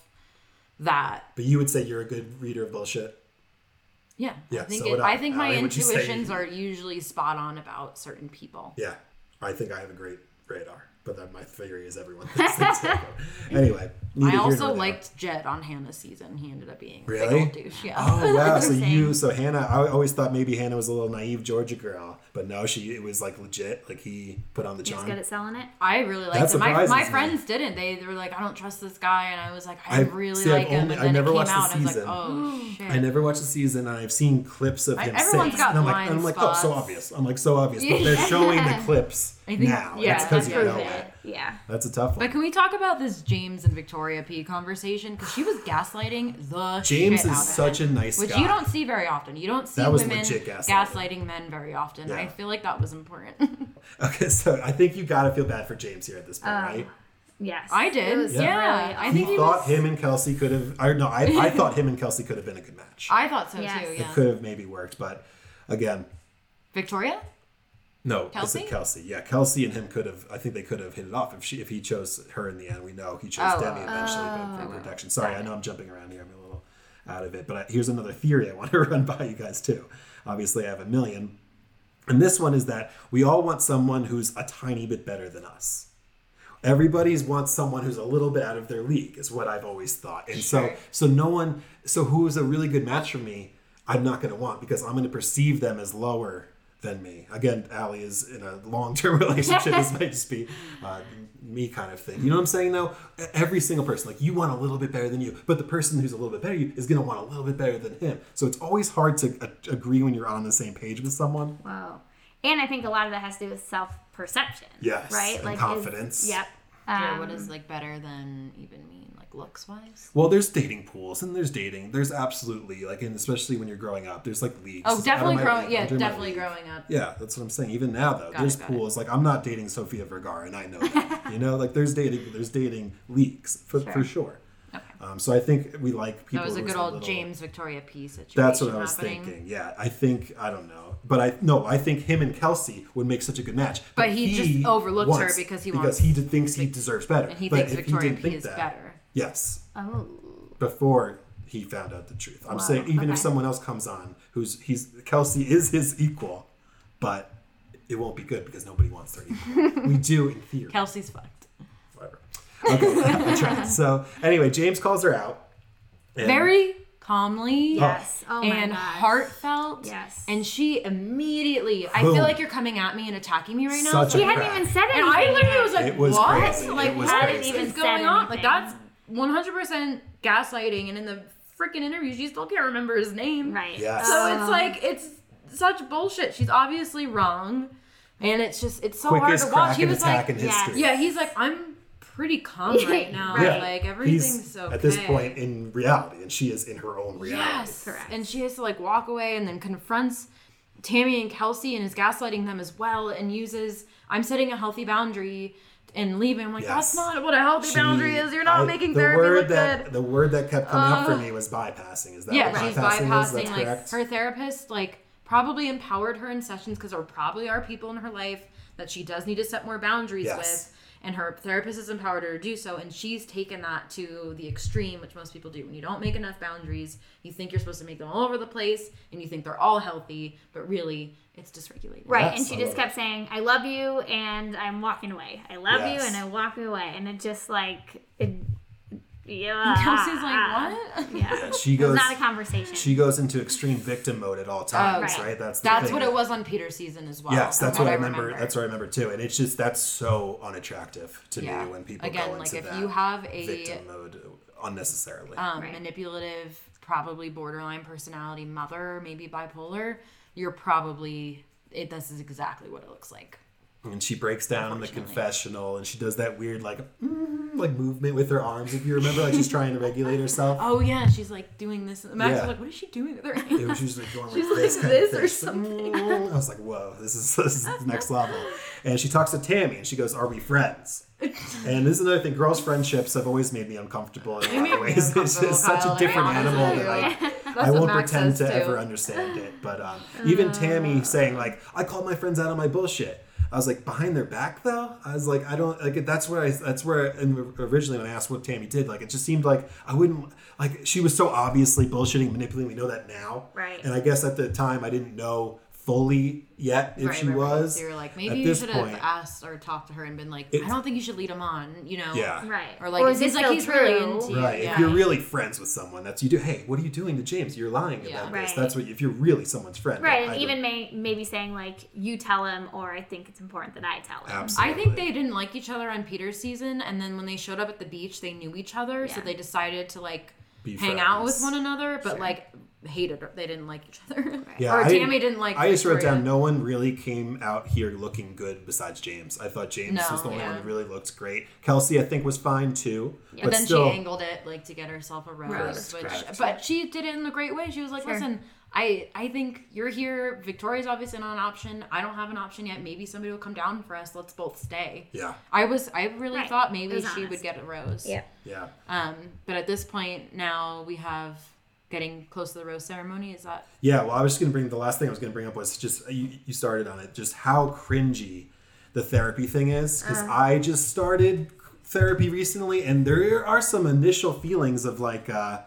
that. But you would say you're a good reader of bullshit. Yeah, Yeah, I think so it, I. I think my Allie, would say- intuitions are usually spot on about certain people. Yeah, I think I have a great radar. But then my theory is everyone thinks they do. (laughs) Anyway, I also nor there. liked Jed on Hannah's season. He ended up being a big Really? old douche. Yeah. Oh wow! (laughs) So you, so Hannah, I always thought maybe Hannah was a little naive Georgia girl, but no, she it was like legit. Like he put on the charm. He's charm. good at selling it. I really liked That him. My, surprises my me. friends didn't. They, they were like, I don't trust this guy, and I was like, I I've- really see, I've like him. only- and I then never it came watched the out, and I was season. like, oh (gasps) shit. I never watched the season. and I've seen clips of I- him everyone's since, got and I'm like, blind I'm like, oh, so obvious. I'm like, so obvious, but they're (laughs) showing the clips I think- now. yeah, it's that's you know proven. it. Yeah. That's a tough one. But can we talk about this James and Victoria P conversation? Because she was gaslighting the James shit is out of such him, a nice which guy. you don't see very often. You don't see That was women legit gaslighting. gaslighting. men very often. Yeah. I feel like that was important. (laughs) Okay, so I think you gotta feel bad for James here at this point, Um, right? Yes. I did. Was Yeah, really I think he thought was- him and Kelsey could have. Or no, I, I thought him and Kelsey could have been a good match. I thought so Yes. too. Yeah. It could have maybe worked, but again, Victoria. No. Kelsey? It's Kelsey. Yeah, Kelsey and him could have. I think they could have hit it off if she if he chose her in the end. We know he chose Oh, Demi eventually, but for oh. protection. Sorry, I know I'm jumping around here. I'm a little out of it, but I, here's another theory I (laughs) want to run by you guys too. Obviously, I have a million, and this one is that we all want someone who's a tiny bit better than us. Everybody's wants someone who's a little bit out of their league, is what I've always thought. And so, so no one, so who is a really good match for me, I'm not going to want because I'm going to perceive them as lower than me. Again, Allie is in a long term (laughs) relationship. this might just be uh, me kind of thing. You know what I'm saying? Though every single person, like you want a little bit better than you, but the person who's a little bit better than you is going to want a little bit better than him. So it's always hard to a- agree when you're on the same page with someone. Wow. And I think a lot of that has to do with self perception. Yes, Right? and is- confidence. yep. Yeah, Um, what does like better than even mean, like looks wise? Well, there's dating pools and there's dating. There's absolutely like, and especially when you're growing up, there's like leagues. Oh, definitely growing. league, Yeah, definitely growing up. Yeah, that's what I'm saying. Even now, though, Got there's it, got it. pools. Like I'm not dating Sofia Vergara, and I know that. (laughs) you know, like there's dating, there's dating leagues for sure. For sure. Um, so I think we like people. That was a good old little- James Victoria P situation. That's what I was happening. thinking. Yeah, I think I don't know, but I no, I think him and Kelsey would make such a good match. But he just overlooked her because he because wants- he thinks he deserves better, And he But thinks if he Victoria P think is that- better. Yes, Oh. before he found out the truth. I'm Wow, saying even if someone else comes on who's he's Kelsey is his equal, but it won't be good because nobody wants their equal. (laughs) we do in theory. Kelsey's fucked. Whatever. Okay, (laughs) I tried. (laughs) So anyway, James calls her out. and- Very calmly. Yes. Oh my and gosh. heartfelt. Yes. And she immediately, I feel like you're coming at me and attacking me right now. Such so a She like- hadn't crack. even said anything. and I literally was like, It was what? crazy. Like, It was what crazy. is even going on? Like, that's 100% gaslighting. And in the freaking interview, she still can't remember his name. Right. Yes. So it's like, it's such bullshit. She's obviously wrong. And it's just, it's so hard to watch. He was like, in yes. yeah, he's like, I'm pretty calm (laughs) right now. Right. Like, He's everything's okay. at this point in reality, and she is in her own reality. Yes. Correct. And she has to like walk away and then confronts Tammy and Kelsey and is gaslighting them as well and uses I'm setting a healthy boundary and leaving. I'm like, Yes. that's not what a healthy She- boundary is. You're not I- making the therapy word look that, good. The word that kept coming up for Uh, me was bypassing. Is that yeah, what she's bypassing, bypassing. is? That's like correct. her therapist, like probably empowered her in sessions because there probably are people in her life that she does need to set more boundaries Yes. with. And her therapist has empowered her to do so, and she's taken that to the extreme, which most people do. When you don't make enough boundaries, you think you're supposed to make them all over the place, and you think they're all healthy, but really, it's dysregulated. Right, Yes, and she just love kept saying, "I love you," and I'm walking away. I love Yes. you, and I'm walking away, and it just like, it, yeah. And Kelsey's like, what? (laughs) Yeah, she it was goes. not a conversation. She goes into extreme victim mode at all times, right. right. That's the That's thing. what it was on Peter's season as well. Yes, that's what I remember. remember. That's what I remember too. And it's just that's so unattractive to Yeah. me when people Again, go like, into if that you have a- victim mode unnecessarily. um, Right. manipulative, probably borderline personality mother, maybe bipolar, you're probably it. This is exactly what it looks like. And she breaks down in the confessional, and she does that weird like mm, like movement with her arms. If you remember, like she's trying to regulate herself. Oh yeah, she's like doing this. Max Yeah. was like, "What is she doing with her hands?" was usually going (laughs) She's like this, like this or something She's I was like, whoa, this is (laughs) this is the next level. And she talks to Tammy, and she goes, "Are we friends?" (laughs) And this is another thing. Girls' friendships have always made me uncomfortable in a lot of ways. It's just such a different like, animal that I, like, I that's what won't Max pretend to too. ever understand it. But um, even Tammy saying like, "I called my friends out on my bullshit." I was like, behind their back though. I was like, I don't like. That's where I. That's where. Originally, when I asked what Tammy did, like, it just seemed like I wouldn't. Like, she was so obviously bullshitting, manipulating. We know that now, Right. And I guess at the time, I didn't know fully yet if Right, she right, right. was. So you're like, maybe you this should have asked or talked to her and been like, It's- I don't think you should lead him on, you know? Yeah. Right. Or like, it is seems it like still he's really true? into you. Right. Yeah. If you're really friends with someone, that's you do. Hey, what are you doing to James? You're lying Yeah. about this. That's what. If you're really someone's friend. Right, and even may, maybe saying like you tell him, or I think it's important that I tell him. Absolutely. I think they didn't like each other on Peter's season, and then when they showed up at the beach, they knew each other, so they decided to like Be hang out with one another, but Sure. like hated her. They didn't like each other. (laughs) Yeah, or I Tammy didn't like. I just wrote down no one really came out here looking good besides James. I thought James No, was the only yeah. one who really looked great. Kelsey, I think, was fine too. But but then still, she angled it like to get herself a rose, Rose, which correct. but she did it in a great way. She was like, Sure. "Listen, I I think you're here. Victoria's obviously not an option. I don't have an option yet. Maybe somebody will come down for us. Let's both stay." yeah, I was I really Right. thought maybe she honest. would get a rose. Yeah. yeah. Um, but at this point now we have getting close to the rose ceremony. Is that Yeah, well, I was just going to bring the last thing I was going to bring up was just you, you started on it, just how cringy the therapy thing is. Because I just started therapy recently, and there are some initial feelings of like, uh,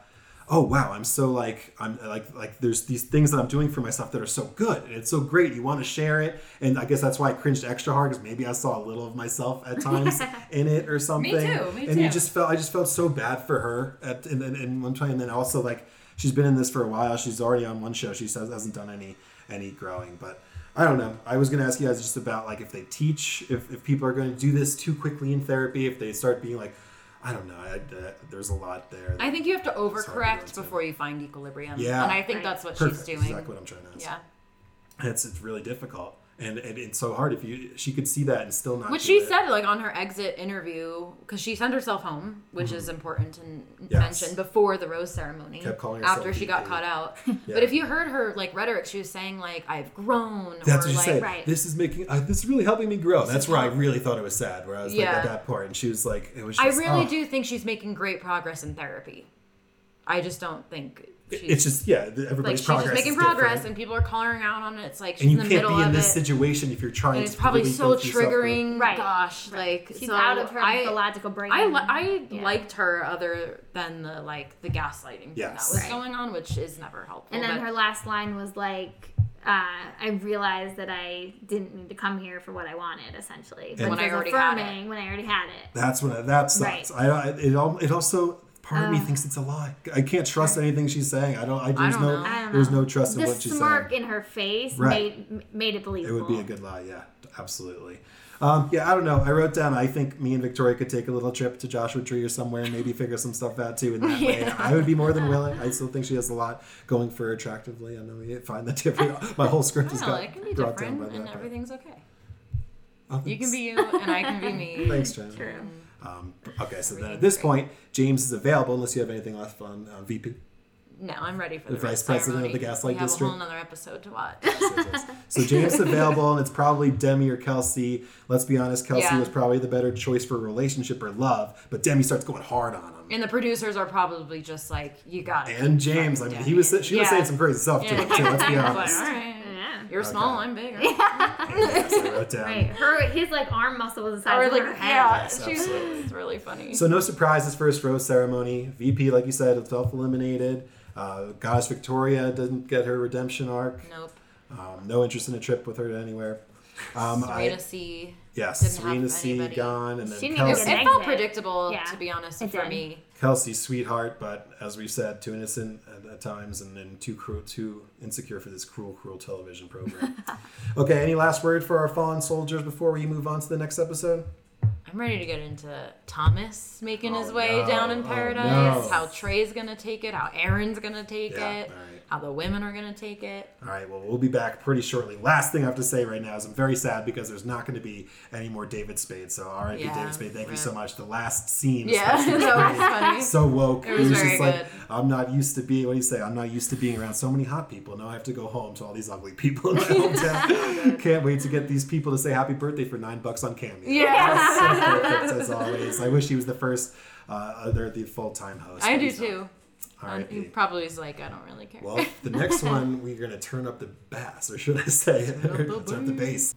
oh wow, I'm so like I'm like like there's these things that I'm doing for myself that are so good and it's so great. You want to share it, and I guess that's why I cringed extra hard because maybe I saw a little of myself at times (laughs) in it or something. me too, me and you just felt I just felt so bad for her at and and, and one time, and then also like she's been in this for a while. She's already on one show. She says hasn't done any any growing, but I don't know. I was going to ask you guys just about like if they teach, if, if people are going to do this too quickly in therapy, if they start being like, I don't know. I, uh, there's a lot there. I think you have to hard to overcorrect before you find equilibrium. Yeah. And I think Right. that's what perfect. she's doing. Exactly what I'm trying to ask. Yeah. It's it's really difficult, and, and it's so hard if you she could see that and still not. Which she it. said, like on her exit interview, because she sent herself home, which is important to Mm-hmm. Yes. mention before the rose ceremony. Kept calling herself after she got caught out. Yeah. (laughs) (laughs) But if you heard her like rhetoric, she was saying like I've grown. That's or what she like, said. right. This is making. Uh, this is really helping me grow. That's where I really thought it was sad. Where I was like at that part, and she was like, "It was." just, I really oh. do think she's making great progress in therapy. I just don't think she's It's just yeah. the- like Everybody's she's progress just making is different. progress, and people are calling her out on it. It's like she's and you in the can't middle be in of this it. situation if you're trying and to. it's probably really so go through something. triggering. Right. Gosh, like She's so out of her I, the logical brain. I, li- I Yeah. liked her other than the like the gaslighting thing that was Right. going on, which is never helpful. And then but- her last line was like, uh, "I realized that I didn't need to come here for what I wanted, essentially." When I already had it. when I already had it. That's when that sucks. Right. I it all it also part of me thinks it's a lie. I can't trust anything she's saying. I don't. I, there's don't no. know. I don't There's know. no trust in what she's saying. The smirk in her face Right. made made it believable. It would be a good lie. Yeah, absolutely. Um, yeah, I don't know. I wrote down. I think me and Victoria could take a little trip to Joshua Tree or somewhere and maybe figure some stuff out too. In that (laughs) way, Yeah. I would be more than willing. I still think she has a lot going for her attractively. I know we find that different. (laughs) My whole script is I don't know, got it can be brought down by and that. but- everything's okay. Oh, You can be you, and I can be me. (laughs) Thanks, Jen. True. Um, (laughs) okay, so then at this point, James is available unless you have anything left on uh, VP. No, I'm ready for The the, vice president of the Gaslight we have District? a whole another episode to watch. So James is available, and it's probably Demi or Kelsey. Let's be honest, Kelsey Yeah. was probably the better choice for relationship or love, but Demi starts going hard on him. and the producers are probably just like, you got it. And James, I mean, he was she was saying some crazy stuff to him too. Let's be (laughs) honest. all right. Yeah. You're small, I'm bigger. Yes, I wrote down. Right. Her his like arm muscle was the size Or of like, her head. yeah, Yes, she's absolutely. it's really funny. So no surprises first rose ceremony. VP, like you said, self eliminated. Uh, Goddess Victoria didn't get her redemption arc. nope. Um, no interest in a trip with her to anywhere. Um, Serena I, C. yes, didn't have Serena C anybody. gone, and then She didn't even It, Kelsey. it felt predictable, Yeah, to be honest, it for did. me. Kelsey's sweetheart, but as we've said, too innocent at, at times, and then too cruel, too insecure for this cruel, cruel television program. (laughs) okay, any last word for our fallen soldiers before we move on to the next episode? I'm ready to get into Thomas making his Oh, way no. down in Oh, paradise. no. How Tre's gonna take it. How Aaron's gonna take Yeah, it. All right. How the women are gonna take it. All right, well, we'll be back pretty shortly. Last thing I have to say right now is I'm very sad because there's not going to be any more David Spade. So, R.I.P. Yeah, David Spade. Thank you so much. The last scene, Yeah, (laughs) that was was funny. (laughs) so woke. It was just very like, good. I'm not used to being, what do you say? I'm not used to being around so many hot people. Now I have to go home to all these ugly people in my (laughs) hometown. Can't wait to get these people to say happy birthday for nine bucks on Cameo. Yeah. so perfect as always. I wish he was the first, uh, other the full time host. I do too. R.I.P. he probably is like, I don't really care. Well, the next (laughs) one we're gonna turn up the bass, or should I say, turn up the (laughs) bass.